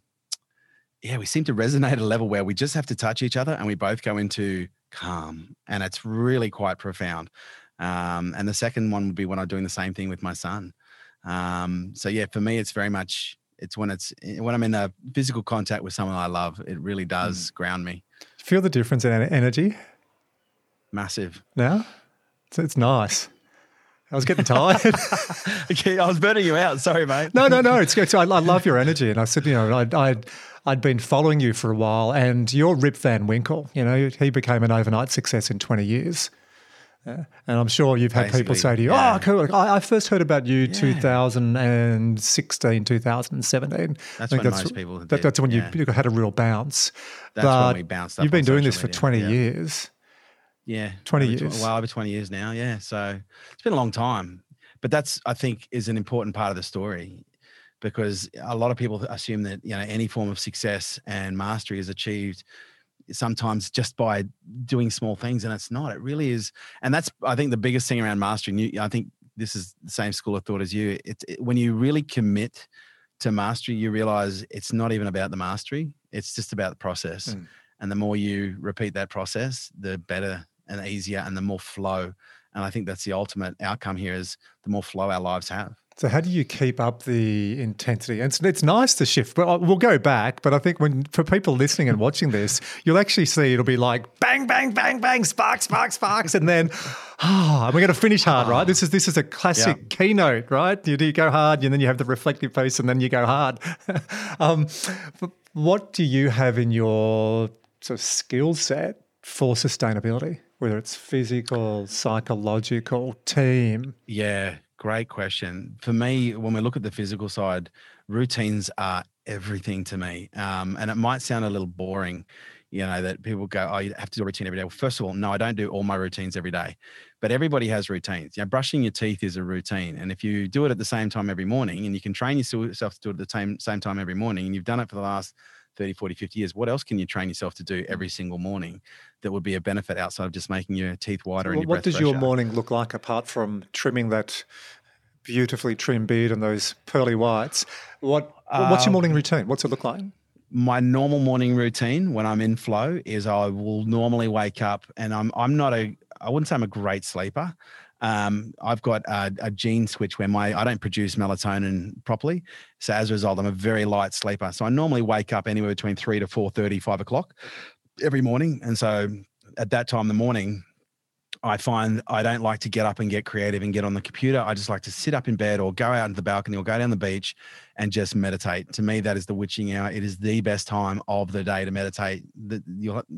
yeah, we seem to resonate at a level where we just have to touch each other, and we both go into calm, and it's really quite profound. Um, and the second one would be when I'm doing the same thing with my son. Um, so yeah, for me, it's very much it's when it's eh, when I'm in a physical contact with someone I love, it really does mm. ground me. Feel the difference in energy? Massive. Now? It's, it's nice. I was getting tired. (laughs) okay, I was burning you out. Sorry, mate. no, no, no. It's good. I, I love your energy, and I said, you know, I, I, I'd been following you for a while, and you're Rip Van Winkle. You know, he became an overnight success in 20 years. Yeah. And I'm sure you've had Basically, people say to you, yeah. "Oh, cool. I, I, first heard about you yeah. 2016, 2017." That's when that's, most people. That, that's when yeah. you, had a real bounce. That's but when we bounced. you've been doing this for 20 years. Yeah, 20 over years. Tw- well, over 20 years now. Yeah, so it's been a long time. But that's, I think, is an important part of the story because a lot of people assume that you know any form of success and mastery is achieved sometimes just by doing small things and it's not it really is and that's i think the biggest thing around mastering you i think this is the same school of thought as you it's it, when you really commit to mastery you realize it's not even about the mastery it's just about the process mm. and the more you repeat that process the better and easier and the more flow and i think that's the ultimate outcome here is the more flow our lives have so how do you keep up the intensity? And it's, it's nice to shift, but uh, we'll go back. But I think when for people listening and watching this, you'll actually see it'll be like bang, bang, bang, bang, sparks, sparks, sparks, and then ah, oh, we're going to finish hard, right? This is this is a classic yeah. keynote, right? You, you go hard, and then you have the reflective piece, and then you go hard. (laughs) um, what do you have in your sort of skill set for sustainability? Whether it's physical, psychological, team. Yeah, Great question. For me, when we look at the physical side, routines are everything to me. Um, and it might sound a little boring, you know, that people go, oh, you have to do a routine every day. Well, first of all, no, I don't do all my routines every day, but everybody has routines. You know, brushing your teeth is a routine. And if you do it at the same time every morning and you can train yourself to do it at the same, same time every morning and you've done it for the last 30, 40, 50 years, what else can you train yourself to do every single morning that would be a benefit outside of just making your teeth whiter and your What does fresher? your morning look like apart from trimming that beautifully trimmed beard and those pearly whites? What What's your morning um, routine? What's it look like? My normal morning routine when I'm in flow is I will normally wake up and I'm I'm not a I wouldn't say I'm a great sleeper. Um, I've got a, a, gene switch where my I don't produce melatonin properly, so as a result, I'm a very light sleeper. So I normally wake up anywhere between three to four thirty, five o'clock every morning, and so at that time in the morning, I find I don't like to get up and get creative and get on the computer. I just like to sit up in bed or go out into the balcony or go down the beach and just meditate. To me, that is the witching hour. It is the best time of the day to meditate. The,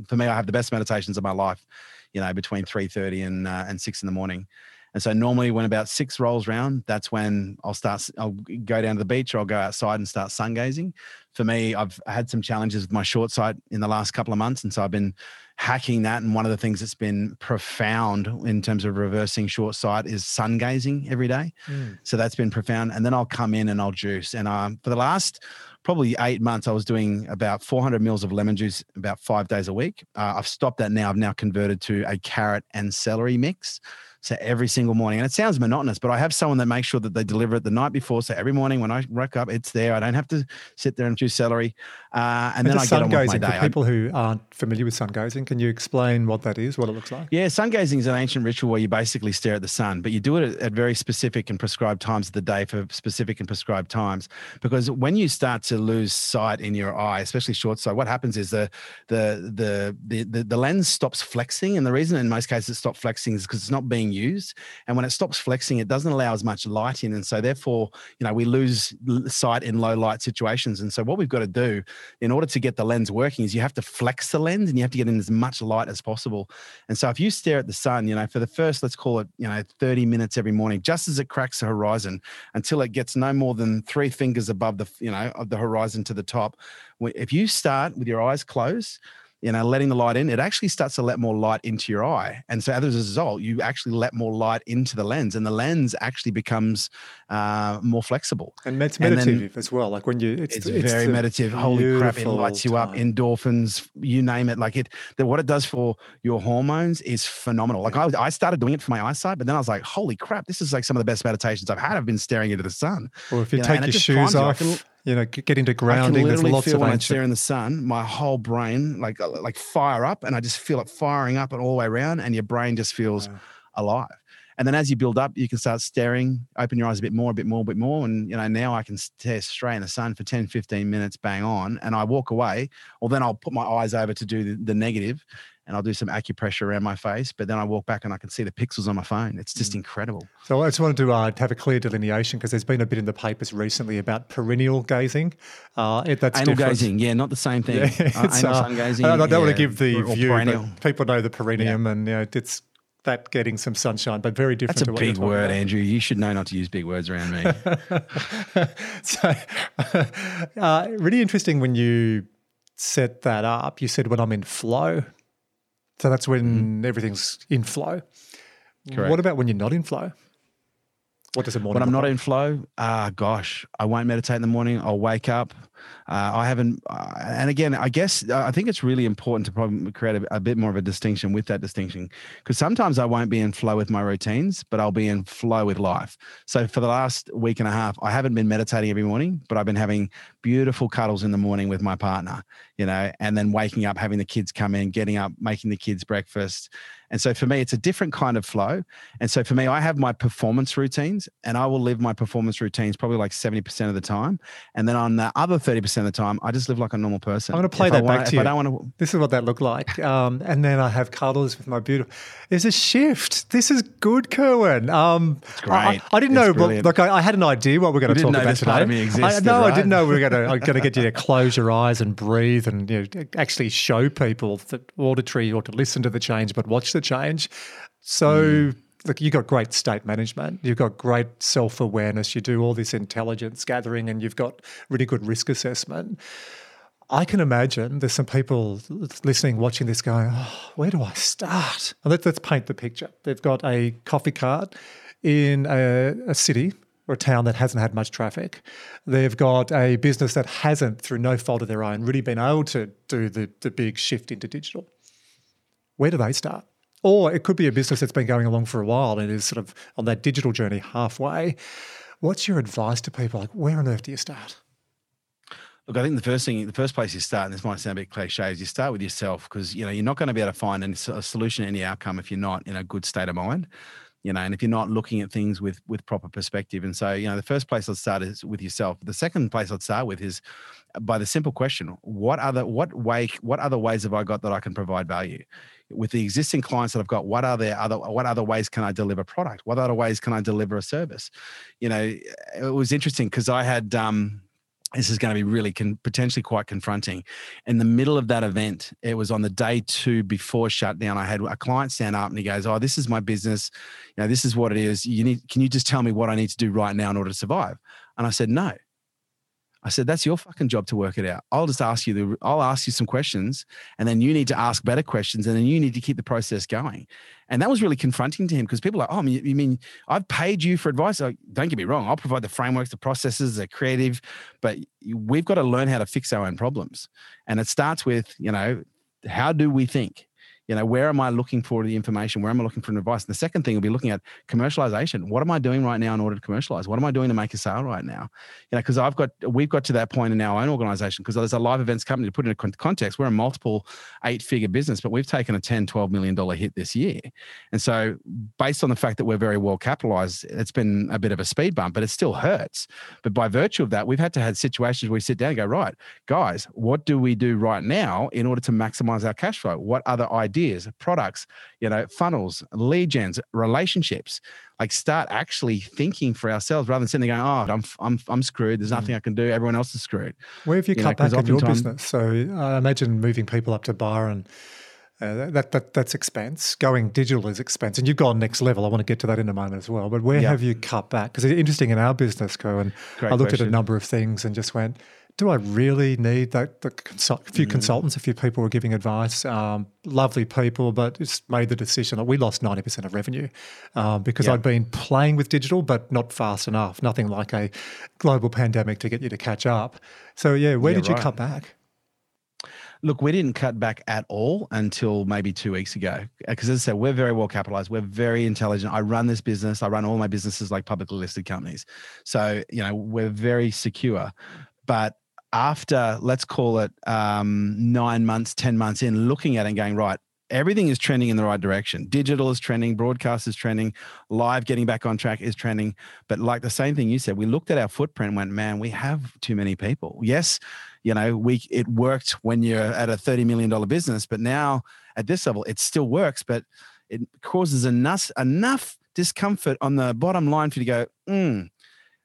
for me, I have the best meditations of my life. You know, between three thirty and uh, and six in the morning And so normally when about six rolls round, that's when I'll start, I'll go down to the beach or I'll go outside and start sun gazing. For me, I've had some challenges with my short sight in the last couple of months. And so I've been hacking that. And one of the things that's been profound in terms of reversing short sight is sun gazing every day. Mm. So that's been profound. And then I'll come in and I'll juice. And um, for the last probably eight months, I was doing about 400 mils of lemon juice about five days a week. Uh, I've stopped that now. I've now converted to a carrot and celery mix. So every single morning, and it sounds monotonous, but I have someone that makes sure that they deliver it the night before. So every morning when I wake up, it's there. I don't have to sit there and chew celery. Uh, and, and then I get on with my day. For people who aren't familiar with sun gazing, can you explain what that is, what it looks like? Yeah, sun gazing is an ancient ritual where you basically stare at the sun, but you do it at, at very specific and prescribed times of the day for specific and prescribed times. Because when you start to lose sight in your eye, especially short sight, what happens is the the the the the, the lens stops flexing, and the reason in most cases it stops flexing is because it's not being used. And when it stops flexing, it doesn't allow as much light in. And so therefore, you know, we lose sight in low light situations. And so what we've got to do in order to get the lens working is you have to flex the lens and you have to get in as much light as possible. And so if you stare at the sun, you know, for the first, let's call it, you know, 30 minutes every morning, just as it cracks the horizon until it gets no more than three fingers above the, you know, of the horizon to the top. If you start with your eyes closed, you know, letting the light in, it actually starts to let more light into your eye. And so as a result, you actually let more light into the lens and the lens actually becomes uh, more flexible. And it's meditative and as well. Like when you, it's, it's, it's very meditative. Holy crap, it lights you up, endorphins, you name it. Like it, what it does for your hormones is phenomenal. Like I, I started doing it for my eyesight, but then I was like, holy crap, this is like some of the best meditations I've had. I've been staring into the sun. Or if you, you take know, your shoes off you know, get into grounding. I can literally feel when. I stare in the sun, my whole brain like uh, like fire up, and I just feel it firing up and all the way around, and your brain just feels wow. alive. And then as you build up, you can start staring, open your eyes a bit more, a bit more, a bit more. And, you know, now I can stare straight in the sun for 10, 15 minutes, bang on. And I walk away, or then I'll put my eyes over to do the, the negative and I'll do some acupressure around my face. But then I walk back and I can see the pixels on my phone. It's just mm. incredible. So I just wanted to uh, have a clear delineation because there's been a bit in the papers recently about perineal gazing. Uh, it, that's anal different. gazing, yeah, not the same thing. Yeah, uh, (laughs) anal sun gazing. I don't, yeah, want to give the view, people know the perineum, yeah. and you know, it's that getting some sunshine, but very different. That's a big word, about. Andrew. You should know not to use big words around me. (laughs) so, (laughs) uh, really interesting when you set that up. You said when I'm in flow, so that's when mm-hmm. everything's in flow. Correct. What about when you're not in flow? What does a morning? When I'm not in flow, ah, uh, gosh, I won't meditate in the morning. I'll wake up. Uh, I haven't, uh, and again, I guess uh, I think it's really important to probably create a, a bit more of a distinction with that distinction because sometimes I won't be in flow with my routines, but I'll be in flow with life. So for the last week and a half, I haven't been meditating every morning, but I've been having beautiful cuddles in the morning with my partner, you know, and then waking up, having the kids come in, getting up, making the kids breakfast. And so for me, it's a different kind of flow. And so for me, I have my performance routines and I will live my performance routines probably like 70% of the time. And then on the other 30% of the time, I just live like a normal person. I'm going to play if that back to you. I don't want to... This is what that looked like. Um, and then I have cuddles with my beautiful. There's a shift. This is good, Kerwin. Um, it's great. I, I didn't it's know. Look, I, I, had an idea what we're going to talk about today. Part of me existed, I, no, right? I didn't know we were going to. I'm going to get you to (laughs) close your eyes and breathe and you know, actually show people that auditory or to listen to the change, but watch the change. So. Mm look, you've got great state management, you've got great self awareness, you do all this intelligence gathering, and you've got really good risk assessment. I can imagine there's some people listening, watching this going, oh, where do I start? And let's, let's paint the picture. They've got a coffee cart in a, a city or a town that hasn't had much traffic. They've got a business that hasn't, through no fault of their own, really been able to do the, the big shift into digital. Where do they start? Or it could be a business that's been going along for a while and is sort of on that digital journey halfway. What's your advice to people? Like, where on earth do you start? Look, I think the first thing, the first place you start, and this might sound a bit cliche, is you start with yourself because you know you're not going to be able to find a solution any outcome if you're not in a good state of mind. You know, and if you're not looking at things with with proper perspective, and so you know, the first place I'd start is with yourself. The second place I'd start with is by the simple question: What other what way what other ways have I got that I can provide value? with the existing clients that I've got, what are there other what other ways can I deliver product? What other ways can I deliver a service? You know, it was interesting because I had um, this is going to be really con- potentially quite confronting. In the middle of that event, it was on the day two before shutdown. I had a client stand up and he goes, "Oh, this is my business. You know, this is what it is. You need. Can you just tell me what I need to do right now in order to survive?" And I said, "No." I said, that's your fucking job to work it out. I'll just ask you the, I'll ask you some questions and then you need to ask better questions and then you need to keep the process going. And that was really confronting to him because people are like, oh, you mean I've paid you for advice? Like, don't get me wrong. I'll provide the frameworks, the processes, the creative, but we've got to learn how to fix our own problems. And it starts with, you know, how do we think? You know where am i looking for the information? Where am i looking for advice? And the second thing will be looking at commercialization. What am i doing right now in order to commercialize? What am i doing to make a sale right now? You know because i've got we've got to that point in our own organization because there's a live events company to put in a context we're a multiple eight figure business but we've taken a 10 12 million dollar hit this year. And so based on the fact that we're very well capitalized it's been a bit of a speed bump but it still hurts. But by virtue of that we've had to have situations where we sit down and go right guys what do we do right now in order to maximize our cash flow? What other ideas ideas, products, you know, funnels, lead gens, relationships. Like start actually thinking for ourselves rather than sitting there going, "Oh, I'm I'm I'm screwed. There's nothing mm. I can do. Everyone else is screwed." Where have you, you cut know, back in your business? So I imagine moving people up to Byron. Uh, that, that that's expense. Going digital is expense, and you've gone next level. I want to get to that in a moment as well. But where have you cut back? Because it's interesting in our business, Co. And Great I looked question. at a number of things and just went, do I really need that? The consult, a few mm. consultants, a few people were giving advice, um, lovely people, but it's made the decision that we lost 90% of revenue um, because yep. I'd been playing with digital, but not fast enough. Nothing like a global pandemic to get you to catch up. So, yeah, where yeah, did you cut back? Look, we didn't cut back at all until maybe two weeks ago. Because as I said, we're very well capitalized. We're very intelligent. I run this business. I run all my businesses like publicly listed companies. So, you know, we're very secure. But after let's call it um, nine months, 10 months in, looking at and going, right, everything is trending in the right direction. Digital is trending, broadcast is trending, live getting back on track is trending. But like the same thing you said, we looked at our footprint and went, man, we have too many people. Yes, you know, we it worked when you're at a $30 million business, but now at this level, it still works, but it causes enough enough discomfort on the bottom line for you to go, hmm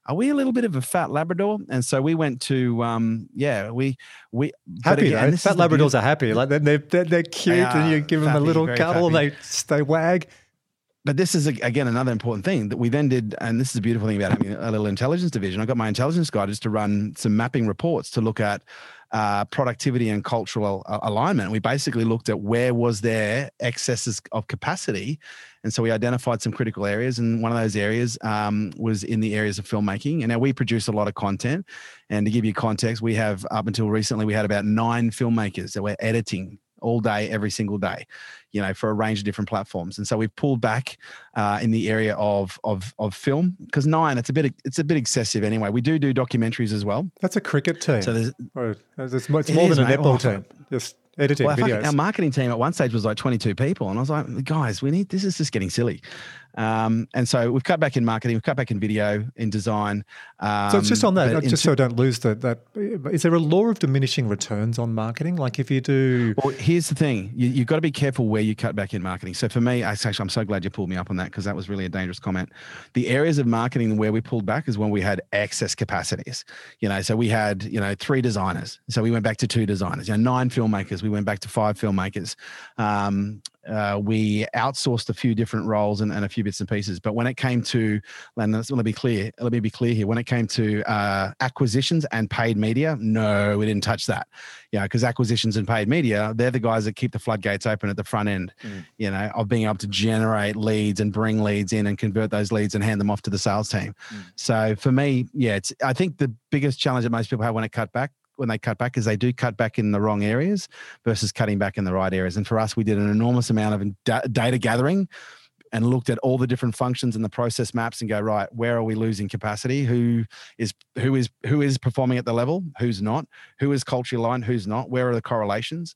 are we a little bit of a fat Labrador? And so we went to, um, yeah, we we happy again, though. Fat Labradors are happy, like they're they're, they're cute, they and you give them a little cuddle, they they wag. But this is again another important thing that we then did, and this is a beautiful thing about having a little intelligence division. I got my intelligence guy just to run some mapping reports to look at uh, productivity and cultural alignment. We basically looked at where was there excesses of capacity, and so we identified some critical areas. And one of those areas um, was in the areas of filmmaking. And now we produce a lot of content. And to give you context, we have up until recently we had about nine filmmakers that were editing all day, every single day, you know, for a range of different platforms. And so we've pulled back uh, in the area of of of film because nine, it's a bit it's a bit excessive anyway. We do do documentaries as well. That's a cricket team. So there's, it's, it's more it than is, a netball oh, team. Just editing well, videos. Our marketing team at one stage was like 22 people, and I was like, guys, we need this is just getting silly. Um, and so we've cut back in marketing, we've cut back in video, in design. Um, so it's just on that, just so I don't lose that. That is there a law of diminishing returns on marketing? Like if you do, well, here's the thing: you, have got to be careful where you cut back in marketing. So for me, actually, I'm so glad you pulled me up on that because that was really a dangerous comment. The areas of marketing where we pulled back is when we had excess capacities. You know, so we had you know three designers, so we went back to two designers. You know, nine filmmakers, we went back to five filmmakers. Um, uh, we outsourced a few different roles and, and, a few bits and pieces. But when it came to, and let me be clear, let me be clear here. When it came to uh, acquisitions and paid media, no, we didn't touch that. Yeah, because acquisitions and paid media, they're the guys that keep the floodgates open at the front end. Mm. You know, of being able to generate leads and bring leads in and convert those leads and hand them off to the sales team. Mm. So for me, yeah, it's. I think the biggest challenge that most people have when it cut back when they cut back is they do cut back in the wrong areas versus cutting back in the right areas. And for us, we did an enormous amount of data gathering and looked at all the different functions and the process maps and go right where are we losing capacity? Who is who is who is performing at the level? Who's not? Who is culturally aligned? Who's not? Where are the correlations?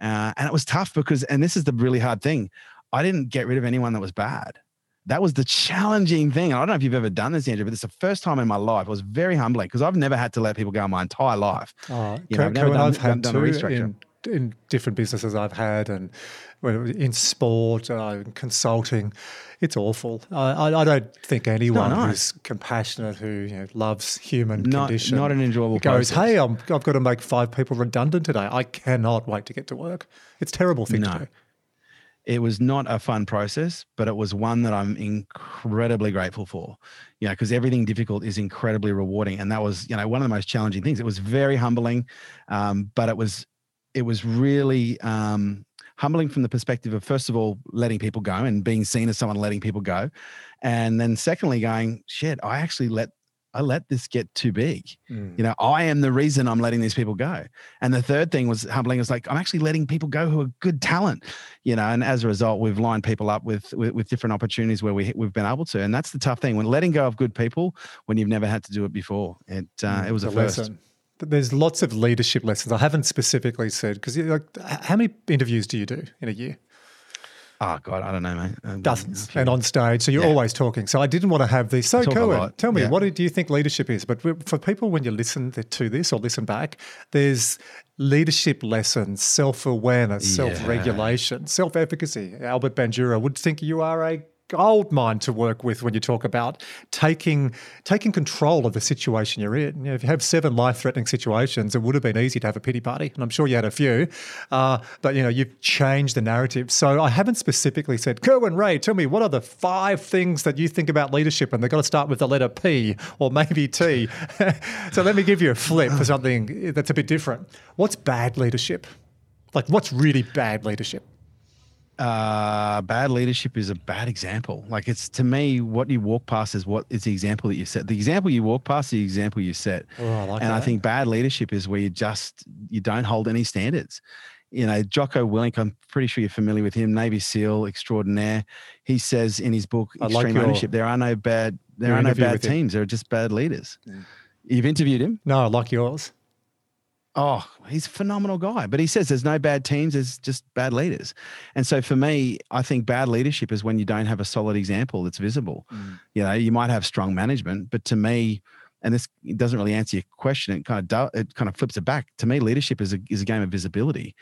Uh, and it was tough because and this is the really hard thing i didn't get rid of anyone that was bad that was the challenging thing. And I don't know if you've ever done this, Andrew, but it's the first time in my life. It was very humbling because I've never had to let people go my entire life. Oh, you know, I've never done, I've had done, done restructure. In in different businesses I've had and in sport, uh, consulting. It's awful. I, I don't think anyone nice. who's compassionate, who you know, loves human not, condition, not an enjoyable goes, process. "Hey, I'm, I've got to make five people redundant today. I cannot wait to get to work." It's a terrible thing no. to do. It was not a fun process, but it was one that I'm incredibly grateful for. You know, because everything difficult is incredibly rewarding, and that was you know one of the most challenging things. It was very humbling, um, but it was it was really um, humbling from the perspective of first of all letting people go and being seen as someone letting people go, and then secondly going shit, I actually let I let this get too big. Mm. You know, I am the reason I'm letting these people go. And the third thing was humbling is like I'm actually letting people go who are good talent. You know, and as a result, we've lined people up with with, with different opportunities where we we've been able to. And that's the tough thing when letting go of good people when you've never had to do it before. It uh, mm, it was a, first. Lesson there's lots of leadership lessons. I haven't specifically said because like, how many interviews do you do in a year? Oh God, I don't know, mate. Um, Dozens, and on stage, so you're yeah. always talking. So I didn't want to have these. So Kerwin, tell me, yeah. what do you think leadership is? But for people, when you listen to this or listen back, there's leadership lessons, self awareness, yeah. self regulation, self efficacy. Albert Bandura would think you are a gold mine to work with when you talk about taking taking control of the situation you're in. You know, if you have seven life threatening situations, it would have been easy to have a pity party, and I'm sure you had a few. Uh, but you know, you've changed the narrative. So I haven't specifically said, Kerwin Rae, tell me what are the five things that you think about leadership, and they've got to start with the letter P or maybe T. (laughs) so let me give you a flip for something that's a bit different. What's bad leadership? Like, what's really bad leadership? Uh, bad leadership is a bad example. Like it's to me, what you walk past is what is the example that you set. The example you walk past, the example you set. Oh, I like and that. I think bad leadership is where you just you don't hold any standards. You know, Jocko Willink, I'm pretty sure you're familiar with him, Navy SEAL extraordinaire. He says in his book Extreme like your, Ownership, there are no bad there are no bad teams. There are just bad leaders. Yeah. You've interviewed him? No, I like yours. Oh, he's a phenomenal guy. But he says there's no bad teams, there's just bad leaders. And so for me, I think bad leadership is when you don't have a solid example that's visible. Mm. You know, you might have strong management, but to me, and this doesn't really answer your question, it kind of do, it kind of flips it back. To me, leadership is a is a game of visibility.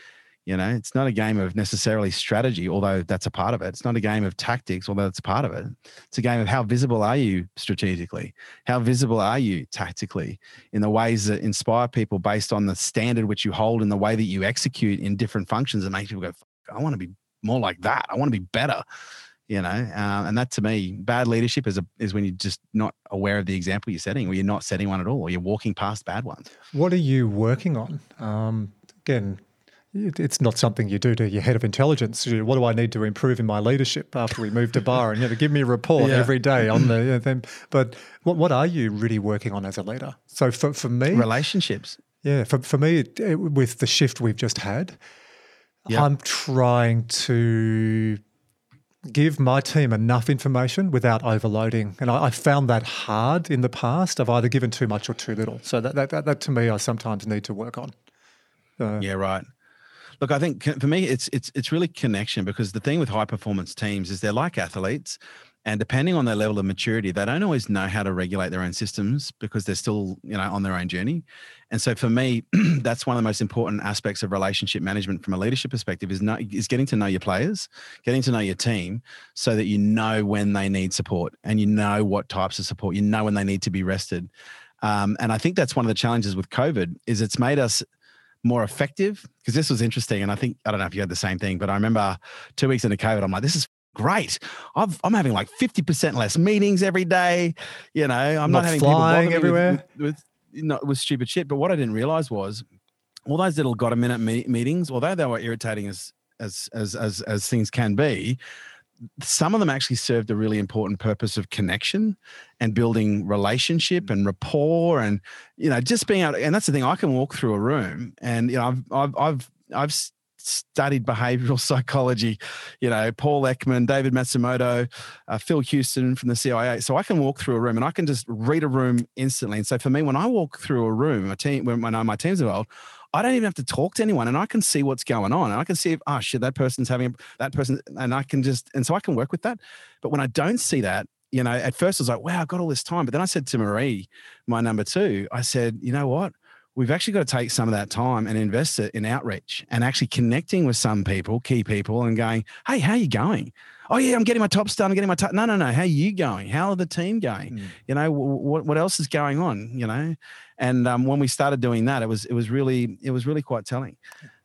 You know, it's not a game of necessarily strategy, although that's a part of it. It's not a game of tactics, although it's part of it. It's a game of how visible are you strategically? How visible are you tactically in the ways that inspire people based on the standard which you hold and the way that you execute in different functions and make people go, I want to be more like that. I want to be better. You know, uh, and that to me, bad leadership is a, is when you're just not aware of the example you're setting, or you're not setting one at all, or you're walking past bad ones. What are you working on? Um, again, it's not something you do to your head of intelligence. What do I need to improve in my leadership after we move to Byron? You know, give me a report yeah. every day on the. (laughs) You know, them. But what what are you really working on as a leader? So for for me, relationships. Yeah, for for me, it, with the shift we've just had, yep. I'm trying to give my team enough information without overloading. And I, I, found that hard in the past. I've either given too much or too little. So that, that, that, that to me, I sometimes need to work on. Uh, yeah, right. Look, I think for me, it's it's it's really connection because the thing with high performance teams is they're like athletes, and depending on their level of maturity, they don't always know how to regulate their own systems because they're still you know on their own journey. And so for me, (clears throat) that's one of the most important aspects of relationship management from a leadership perspective is know, is getting to know your players, getting to know your team, so that you know when they need support and you know what types of support, you know when they need to be rested. Um, and I think that's one of the challenges with COVID is it's made us more effective? Because this was interesting. And I think, I don't know if you had the same thing, but I remember two weeks into COVID, I'm like, this is great. i am having like 50% less meetings every day. You know, I'm not, not having flying everywhere with, with, with, not, with stupid shit. But what I didn't realize was all those little got a minute me- meetings, although they were irritating as, as, as, as, as things can be, some of them actually served a really important purpose of connection and building relationship and rapport and you know just being able and that's the thing I can walk through a room and you know I've I've I've, I've studied behavioral (laughs) psychology, you know, Paul Ekman, David Matsumoto, uh, Phil Houston from the CIA. So I can walk through a room and I can just read a room instantly. And so for me, when I walk through a room, my team, when, when my team's involved, I don't even have to talk to anyone and I can see what's going on. And I can see if, oh shit, that person's having that person. And I can just, and so I can work with that. But when I don't see that, you know, at first I was like, wow, I've got all this time. But then I said to Marie, my number two, I said, you know what? we've actually got to take some of that time and invest it in outreach and actually connecting with some people, key people, and going, "Hey, how are you going? Oh yeah, I'm getting my top done. I'm getting my top. No, no, no. How are you going? How are the team going? Mm. You know, what what else is going on? You know, and um, when we started doing that, it was it was really it was really quite telling.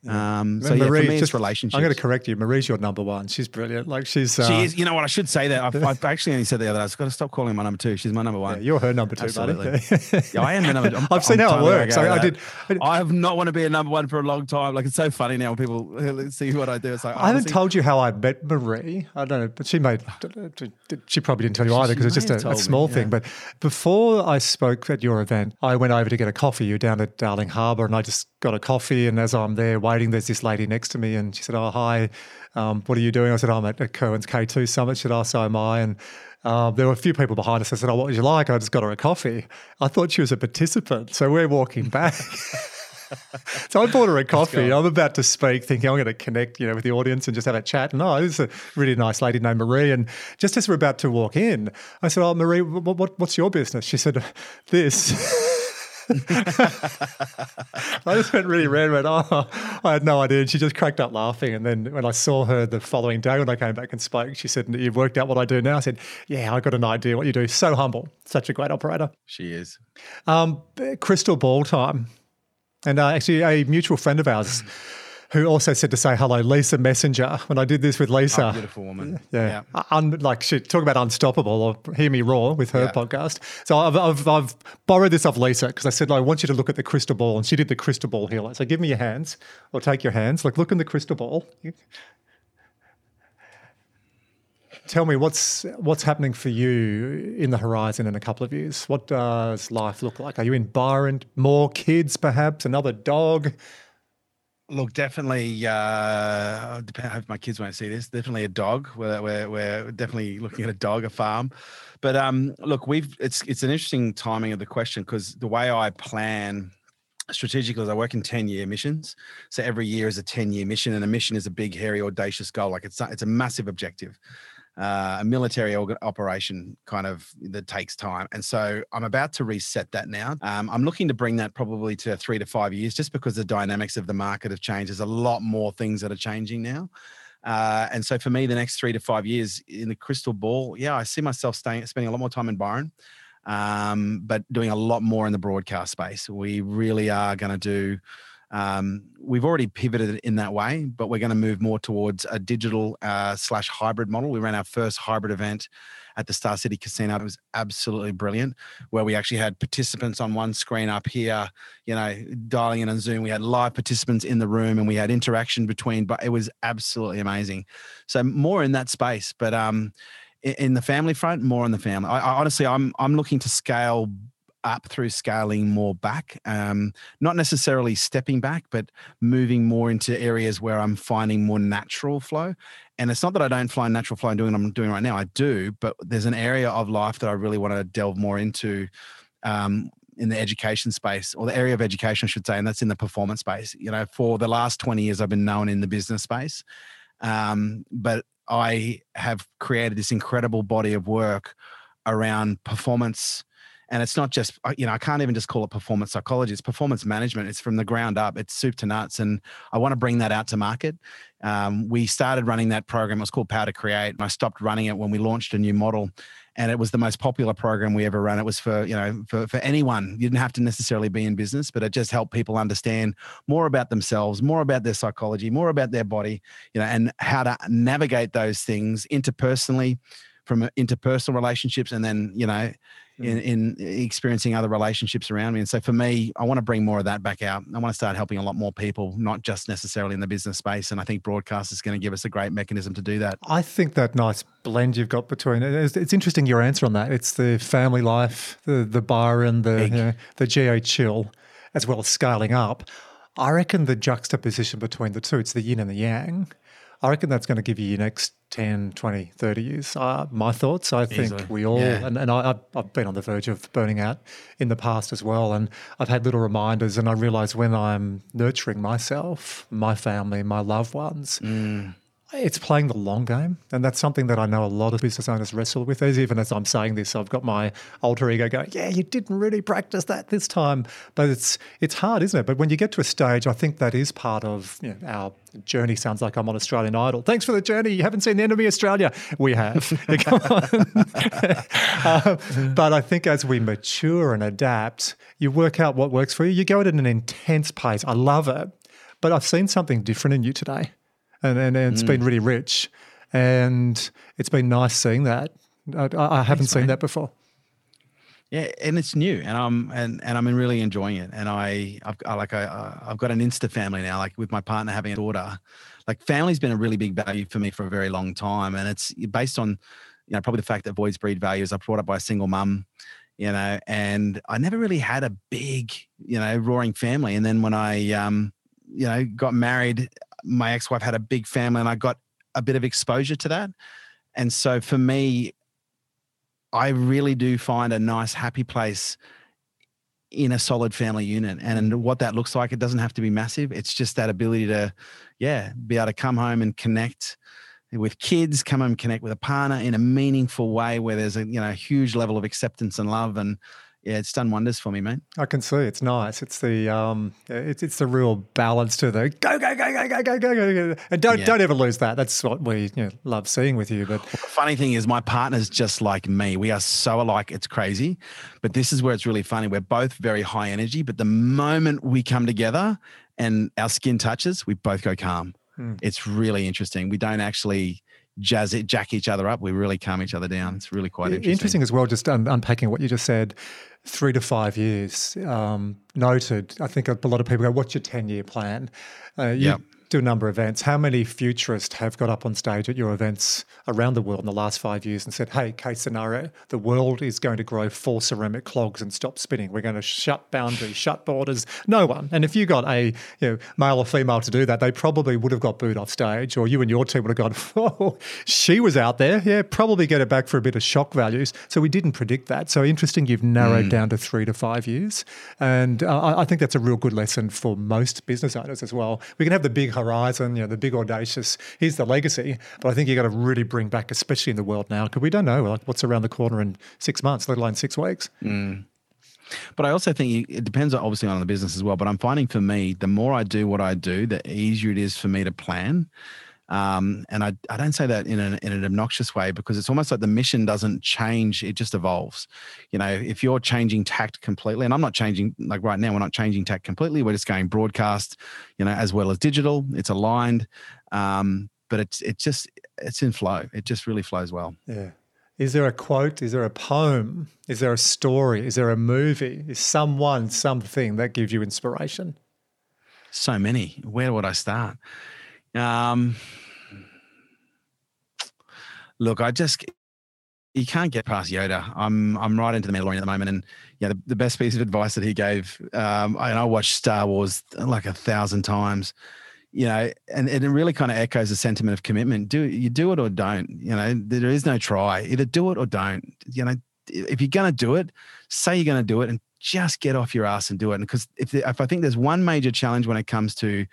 Um, so Marie, yeah, for me, just, relationships. I'm going to correct you. Marie's your number one. She's brilliant. Like she's. Uh, she is. You know what? I should say that. I've, I've, actually only said the other day. I've got to stop calling my number two. She's my number one. Yeah, you're her number two, Absolutely. (laughs) yeah, I am the number. i have (laughs) seen I'm how it works. I, I, did. I have not want to be a number one for a long time. Like it's so funny now when people (laughs) see what I do. It's like I haven't told you how I met Marie. I don't know, but she made. She probably didn't tell you either because it's just a, a small me, thing. But before I spoke at your event, I went over to get a coffee. You're down at Darling Harbour, and I just got a coffee. And as I'm there waiting, there's this lady next to me, and she said, "Oh, hi, um, what are you doing?" I said, "I'm at, at Kerwin's K2 Summit." She said, "Oh, so am I." And um, there were a few people behind us. I said, "Oh, what would you like?" I just got her a coffee. I thought she was a participant, so we're walking back. (laughs) so I bought her a (laughs) coffee. I'm about to speak, thinking I'm going to connect, you know, with the audience and just have a chat. And oh, this is a really nice lady named Marie. And just as we're about to walk in, I said, "Oh, Marie, what, what, what's your business?" She said, "This." (laughs) I just went really red, went, oh, I had no idea. And she just cracked up laughing. And then when I saw her the following day when I came back and spoke, she said, You've worked out what I do now? I said, Yeah, I got an idea what you do. So humble, such a great operator. She is. Um, crystal ball time. And uh, actually, a mutual friend of ours (laughs) who also said to say hello, Lisa Messenger. When I did this with Lisa, oh, beautiful woman, yeah, yeah. Un, like she talk about unstoppable or hear me roar with her yeah. podcast. So I've, I've, I've borrowed this off Lisa because I said I want you to look at the crystal ball, and she did the crystal ball healer. So give me your hands, or take your hands. Like look in the crystal ball. Tell me what's what's happening for you in the horizon in a couple of years. What does life look like? Are you in Byron? More kids, perhaps? Another dog? Look, definitely. Uh, I hope my kids won't see this. Definitely a dog. We're, we're, we're definitely looking at a dog, a farm. But um, look, we've it's it's an interesting timing of the question because the way I plan strategically is I work in 10 year missions. So every year is a 10 year mission, and a mission is a big, hairy, audacious goal. Like it's it's a massive objective uh, a military operation kind of that takes time. And so I'm about to reset that now. Um, I'm looking to bring that probably to three to five years just because the dynamics of the market have changed. There's a lot more things that are changing now. Uh, and so for me, the next three to five years in the crystal ball, yeah, I see myself staying, spending a lot more time in Byron, um, but doing a lot more in the broadcast space. We really are going to do um, we've already pivoted in that way, but we're going to move more towards a digital uh, slash hybrid model. We ran our first hybrid event at the Star City Casino. It was absolutely brilliant, where we actually had participants on one screen up here, you know, dialing in on Zoom. We had live participants in the room, and we had interaction between. But it was absolutely amazing. So more in that space, but um, in the family front, more on the family. I, I honestly, I'm I'm looking to scale up through scaling more back, um, not necessarily stepping back, but moving more into areas where I'm finding more natural flow. And it's not that I don't find natural flow and doing what I'm doing right now. I do, but there's an area of life that I really want to delve more into. Um, in the education space or the area of education, I should say, and that's in the performance space. You know, for the last 20 years, I've been known in the business space. Um, but I have created this incredible body of work around performance and it's not just you know i can't even just call it performance psychology it's performance management it's from the ground up it's soup to nuts and i want to bring that out to market. Um, we started running that program it was called power to create And i stopped running it when we launched a new model and it was the most popular program we ever ran. It was for you know for, for anyone you didn't have to necessarily be in business but it just helped people understand more about themselves more about their psychology more about their body you know and how to navigate those things interpersonally from interpersonal relationships and then you know in, mm. in experiencing other relationships around me. And so for me, I want to bring more of that back out. I want to start helping a lot more people, not just necessarily in the business space. And I think broadcast is going to give us a great mechanism to do that. I think that nice blend you've got between it's, it's interesting your answer on that. It's the family life, the the Byron, the you know, the GA chill, as well as scaling up. I reckon the juxtaposition between the two, it's the yin and the yang. I reckon that's going to give you your next 10, 20, 30 years. Uh, my thoughts, I think Easily. we all, yeah. and, and I, have been on the verge of burning out in the past as well. And I've had little reminders, and I realize when I'm nurturing myself, my family, my loved ones, mm. It's playing the long game. And that's something that I know a lot of business owners wrestle with. As even as I'm saying this, I've got my alter ego going, yeah, you didn't really practice that this time. But it's it's hard, isn't it? But when you get to a stage, I think that is part of you know, our journey. Sounds like I'm on Australian Idol. Thanks for the journey. You haven't seen the end of me, Australia. We have. (laughs) (laughs) uh, but I think as we mature and adapt, you work out what works for you. You go at an intense pace. I love it. But I've seen something different in you today and, and, and it's mm. been really rich. And it's been nice seeing that. I, I haven't Thanks, seen mate. that before. Yeah, and it's new, and I'm and and I'm really enjoying it. And I, I've I, like I, I've got an Insta family now, like with my partner having a daughter. Like family's been a really big value for me for a very long time, and it's based on, you know, probably the fact that boys breed values. I brought up by a single mum, you know, and I never really had a big, you know, roaring family. And then when I, um, you know, got married, my ex-wife had a big family and I got a bit of exposure to that. And so for me, I really do find a nice, happy place in a solid family unit. And what that looks like, it doesn't have to be massive. It's just that ability to, yeah, be able to come home and connect with kids, come home and connect with a partner in a meaningful way where there's a, you know, huge level of acceptance and love and yeah, it's done wonders for me, mate. I can see it's nice. It's the um, it's it's the real balance to the go go go go go go go go, go. and don't yeah. don't ever lose that. That's what we you know, love seeing with you. But the funny thing is, my partner's just like me. We are so alike. It's crazy, but this is where it's really funny. We're both very high energy, but the moment we come together and our skin touches, we both go calm. Hmm. It's really interesting. We don't actually jazz it, jack each other up. We really calm each other down. It's really quite interesting. Interesting as well, just un- unpacking what you just said three to five years. Um, noted. I think a lot of people go, "What's your ten-year plan?" Uh, you, yep do a number of events. How many futurists have got up on stage at your events around the world in the last five years and said, hey, case scenario, the world is going to grow four ceramic clogs and stop spinning. We're going to shut boundaries, shut borders. No one. And if you got a you know, male or female to do that, they probably would have got booed off stage, or you and your team would have gone, oh, she was out there. Yeah, probably get it back for a bit of shock values. So we didn't predict that. So interesting, you've narrowed mm. down to three to five years. And uh, I think that's a real good lesson for most business owners as well. We can have the big horizon, you know, the big audacious, here's the legacy. But I think you've got to really bring back, especially in the world now, because we don't know like what's around the corner in six months, let alone six weeks. Mm. But I also think it depends obviously on the business as well. But I'm finding for me, the more I do what I do, the easier it is for me to plan. Um, and I, I don't say that in an, in an obnoxious way because it's almost like the mission doesn't change, it just evolves. You know, if you're changing tact completely, and I'm not changing, like right now, we're not changing tact completely, we're just going broadcast, you know, as well as digital, it's aligned. Um, but it's, it's just, it's in flow. It just really flows well. Yeah. Is there a quote? Is there a poem? Is there a story? Is there a movie? Is someone, something that gives you inspiration? So many. Where would I start? Um, look, I just you can't get past Yoda. I'm I'm right into the Mandalorian at the moment, and yeah, the, the best piece of advice that he gave. Um, I, and I watched Star Wars like a thousand times, you know, and, and it really kind of echoes the sentiment of commitment. Do you do it or don't? You know, there is no try. Either do it or don't. You know, if you're gonna do it, say you're gonna do it, and just get off your ass and do it. And because if if I think there's one major challenge when it comes to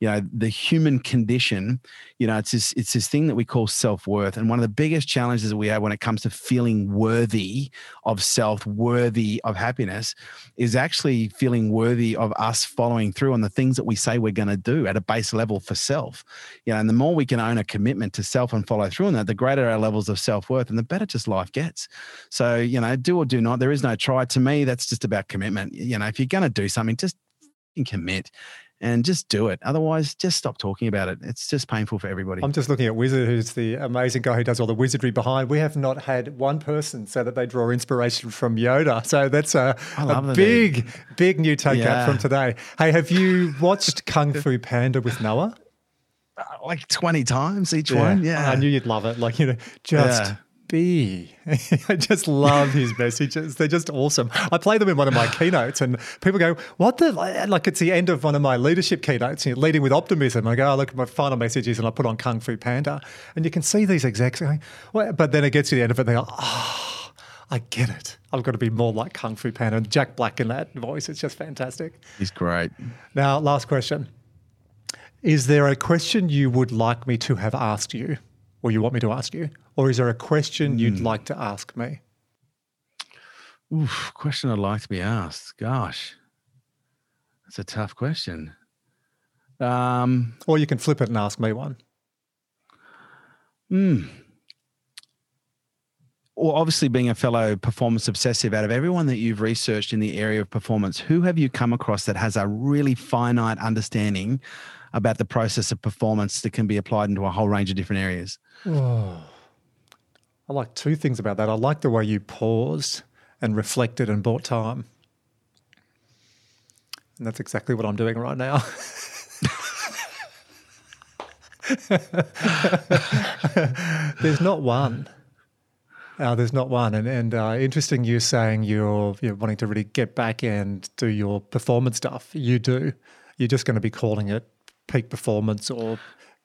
you know the human condition you know it's this it's this thing that we call self-worth. And one of the biggest challenges that we have when it comes to feeling worthy of self worthy of happiness is actually feeling worthy of us following through on the things that we say we're going to do at a base level for self. You know and the more we can own a commitment to self and follow through on that the greater our levels of self-worth and the better just life gets. So you know do or do not there is no try. To me that's just about commitment. You know if you're going to do something just commit and just do it. Otherwise, just stop talking about it. It's just painful for everybody. I'm just looking at Wizard, who's the amazing guy who does all the wizardry behind. We have not had one person say that they draw inspiration from Yoda. So that's a, a big, big new take yeah. from today. Hey, have you watched Kung Fu Panda with Noah? Uh, like 20 times each yeah. one. Yeah. I knew you'd love it. Like, you know, just. Yeah be. (laughs) I just love his messages. They're just awesome. I play them in one of my (gasps) keynotes, and people go, "What the?" Like it's the end of one of my leadership keynotes, leading with optimism. I go, oh, "Look at my final messages," and I put on Kung Fu Panda, and you can see these execs going, well, but then it gets to the end of it, they go, "Ah." Oh, I get it. I've got to be more like Kung Fu Panda. And Jack Black in that voice, it's just fantastic. He's great. Now, last question Is there a question you would like me to have asked you, or you want me to ask you? Or is there a question you'd like to ask me? Oof, question I'd like to be asked. Gosh, that's a tough question. Um, Or you can flip it and ask me one. Hmm. Well, obviously, being a fellow performance obsessive, out of everyone that you've researched in the area of performance, who have you come across that has a really finite understanding about the process of performance that can be applied into a whole range of different areas? Oh. I like two things about that. I like the way you paused and reflected and bought time. And that's exactly what I'm doing right now. (laughs) There's not one. Uh, there's not one, and and uh, interesting. you're saying you're you're wanting to really get back and do your performance stuff. You do. You're just going to be calling it peak performance or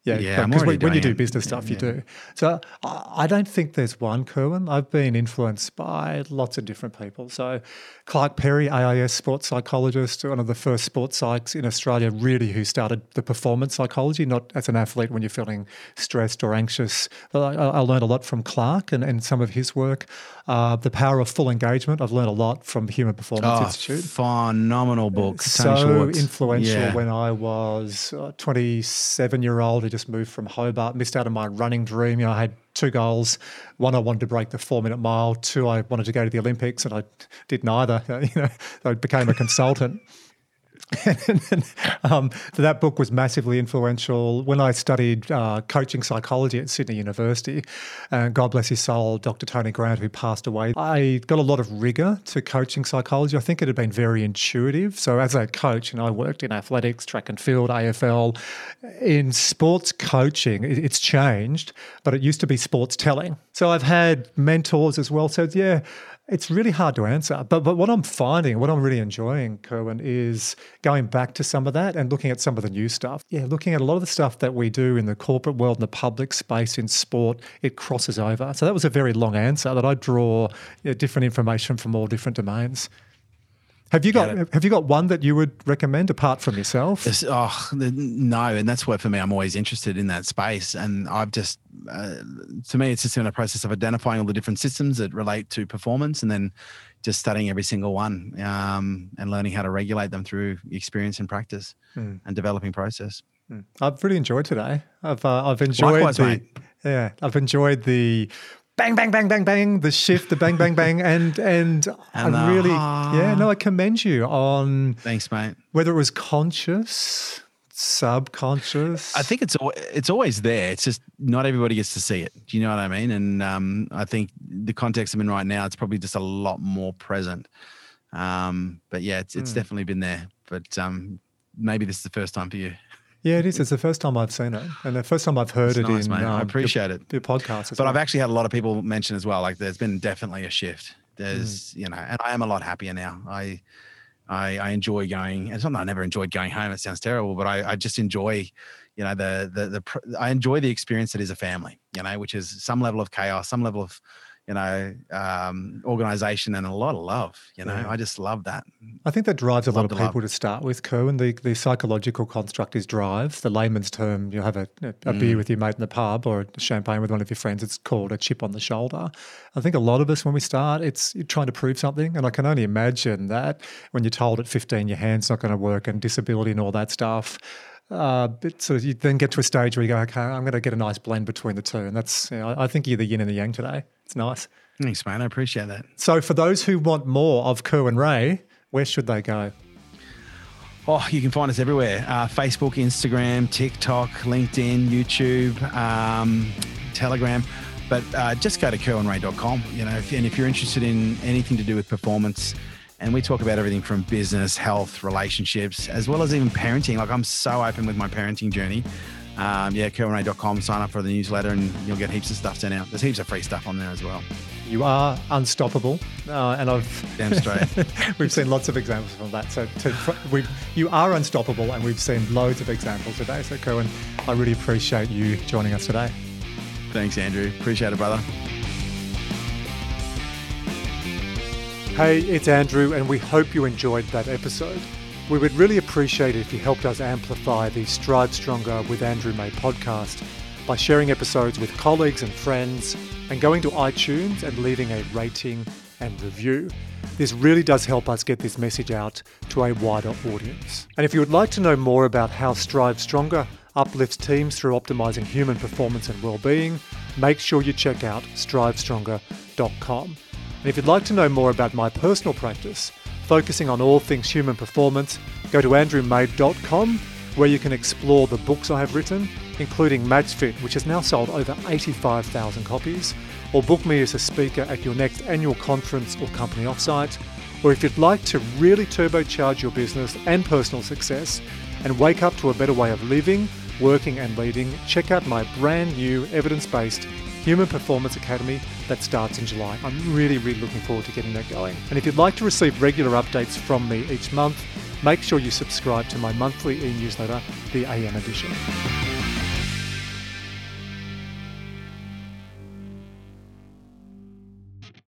yeah, Yeah, because when, when you do business stuff, you Yeah. do. So I, I don't think there's one, Kerwin. I've been influenced by lots of different people. So Clark Perry, AIS sports psychologist, one of the first sports psychs in Australia, really who started the performance psychology, not as an athlete when you're feeling stressed or anxious. But I, I learned a lot from Clark and, and some of his work. Uh, the power of full engagement. I've learned a lot from Human Performance Oh, Institute phenomenal book. So Schwartz. influential Yeah. when I was a 27 year old who just moved from Hobart, missed out on my running dream. You know, I had two goals. One, I wanted to break the four minute mile. Two, I wanted to go to the Olympics, and I did neither. (laughs) You know, I became a consultant. And, (laughs) um, that book was massively influential. When I studied uh, coaching psychology at Sydney University, uh, God bless his soul, Dr. Tony Grant, who passed away, I got a lot of rigor to coaching psychology. I think it had been very intuitive. So as a coach, and I worked in athletics, track and field, AFL, in sports coaching, it- it's changed, but it used to be sports telling. So I've had mentors as well. So yeah, it's really hard to answer. But but what I'm finding, what I'm really enjoying, Kerwin, is going back to some of that and looking at some of the new stuff. Yeah, looking at a lot of the stuff that we do in the corporate world and the public space in sport, it crosses over. So that was a very long answer that I draw you know, different information from all different domains. Have you got have you got one that you would recommend apart from yourself? It's- oh no, and that's why for me I'm always interested in that space, and I've just uh, to me it's just in a process of identifying all the different systems that relate to performance, and then just studying every single one um, and learning how to regulate them through experience and practice Hmm. and developing process. I've really enjoyed today. I've uh, I've enjoyed Likewise, the mate. yeah. I've enjoyed the bang bang bang bang bang the shift the bang bang bang and and, (laughs) And I really ah. yeah no I commend you on Thanks, mate. whether it was conscious subconscious. I think it's it's always there. It's just not everybody gets to see it. Do you know what I mean? And um, I think the context I'm in right now, it's probably just a lot more present. Um, but yeah, it's it's definitely been there. But um, maybe this is the first time for you. Yeah, it is. It's the first time I've seen it, and the first time I've heard It's it nice, in mate. I um, appreciate your, it. your podcast. But well. I've actually had a lot of people mention as well. Like, there's been definitely a shift. There's, you know, and I am a lot happier now. I, I, I enjoy going. It's not that I never enjoyed going home. It sounds terrible, but I, I just enjoy, you know, the, the, the, I enjoy the experience that is a family. You know, which is some level of chaos, some level of, you know, um, organization, and a lot of love. You know, Yeah. I just love that. I think that drives a lot of to love. people to start with, Kerwin. The, the psychological construct is drive. The layman's term, you have a, a beer with your mate in the pub or a champagne with one of your friends, it's called a chip on the shoulder. I think a lot of us, when we start, it's you're trying to prove something. And I can only imagine that when you're told at 15 your hand's not going to work and disability and all that stuff. Uh, but so you then get to a stage where you go, okay, I'm going to get a nice blend between the two. And that's, you know, I think you're the yin and the yang today. It's nice. Thanks, man. I appreciate that. So for those who want more of Kerwin Rae, where should they go? Oh, you can find us everywhere uh, Facebook, Instagram, TikTok, LinkedIn, YouTube, um, Telegram. But uh, just go to kerwinrae.com. You know, if, and if you're interested in anything to do with performance, and we talk about everything from business, health, relationships, as well as even parenting. Like I'm so open with my parenting journey. Um, yeah, kerwinrae.com. Sign up for the newsletter, and you'll get heaps of stuff sent out. There's heaps of free stuff on there as well. You are unstoppable, uh, and I've Damn straight. (laughs) we've seen lots of examples of that. So to, we you are unstoppable, and we've seen loads of examples today. So Kerwin, I really appreciate you joining us today. Thanks, Andrew. Appreciate it, brother. Hey, it's Andrew, and we hope you enjoyed that episode. We would really appreciate it if you helped us amplify the Strive Stronger with Andrew May podcast by sharing episodes with colleagues and friends and going to iTunes and leaving a rating and review. This really does help us get this message out to a wider audience. And if you would like to know more about how Strive Stronger uplifts teams through optimizing human performance and well-being, make sure you check out strivestronger.com. And if you'd like to know more about my personal practice, focusing on all things human performance, go to andrewmay.com where you can explore the books I have written, including MadsFit, which has now sold over 85,000 copies, or book me as a speaker at your next annual conference or company offsite. Or if you'd like to really turbocharge your business and personal success and wake up to a better way of living, working, and leading, check out my brand new evidence based Human Performance Academy that starts in July. I'm really, really looking forward to getting that going. And if you'd like to receive regular updates from me each month, make sure you subscribe to my monthly e newsletter, the AM Edition.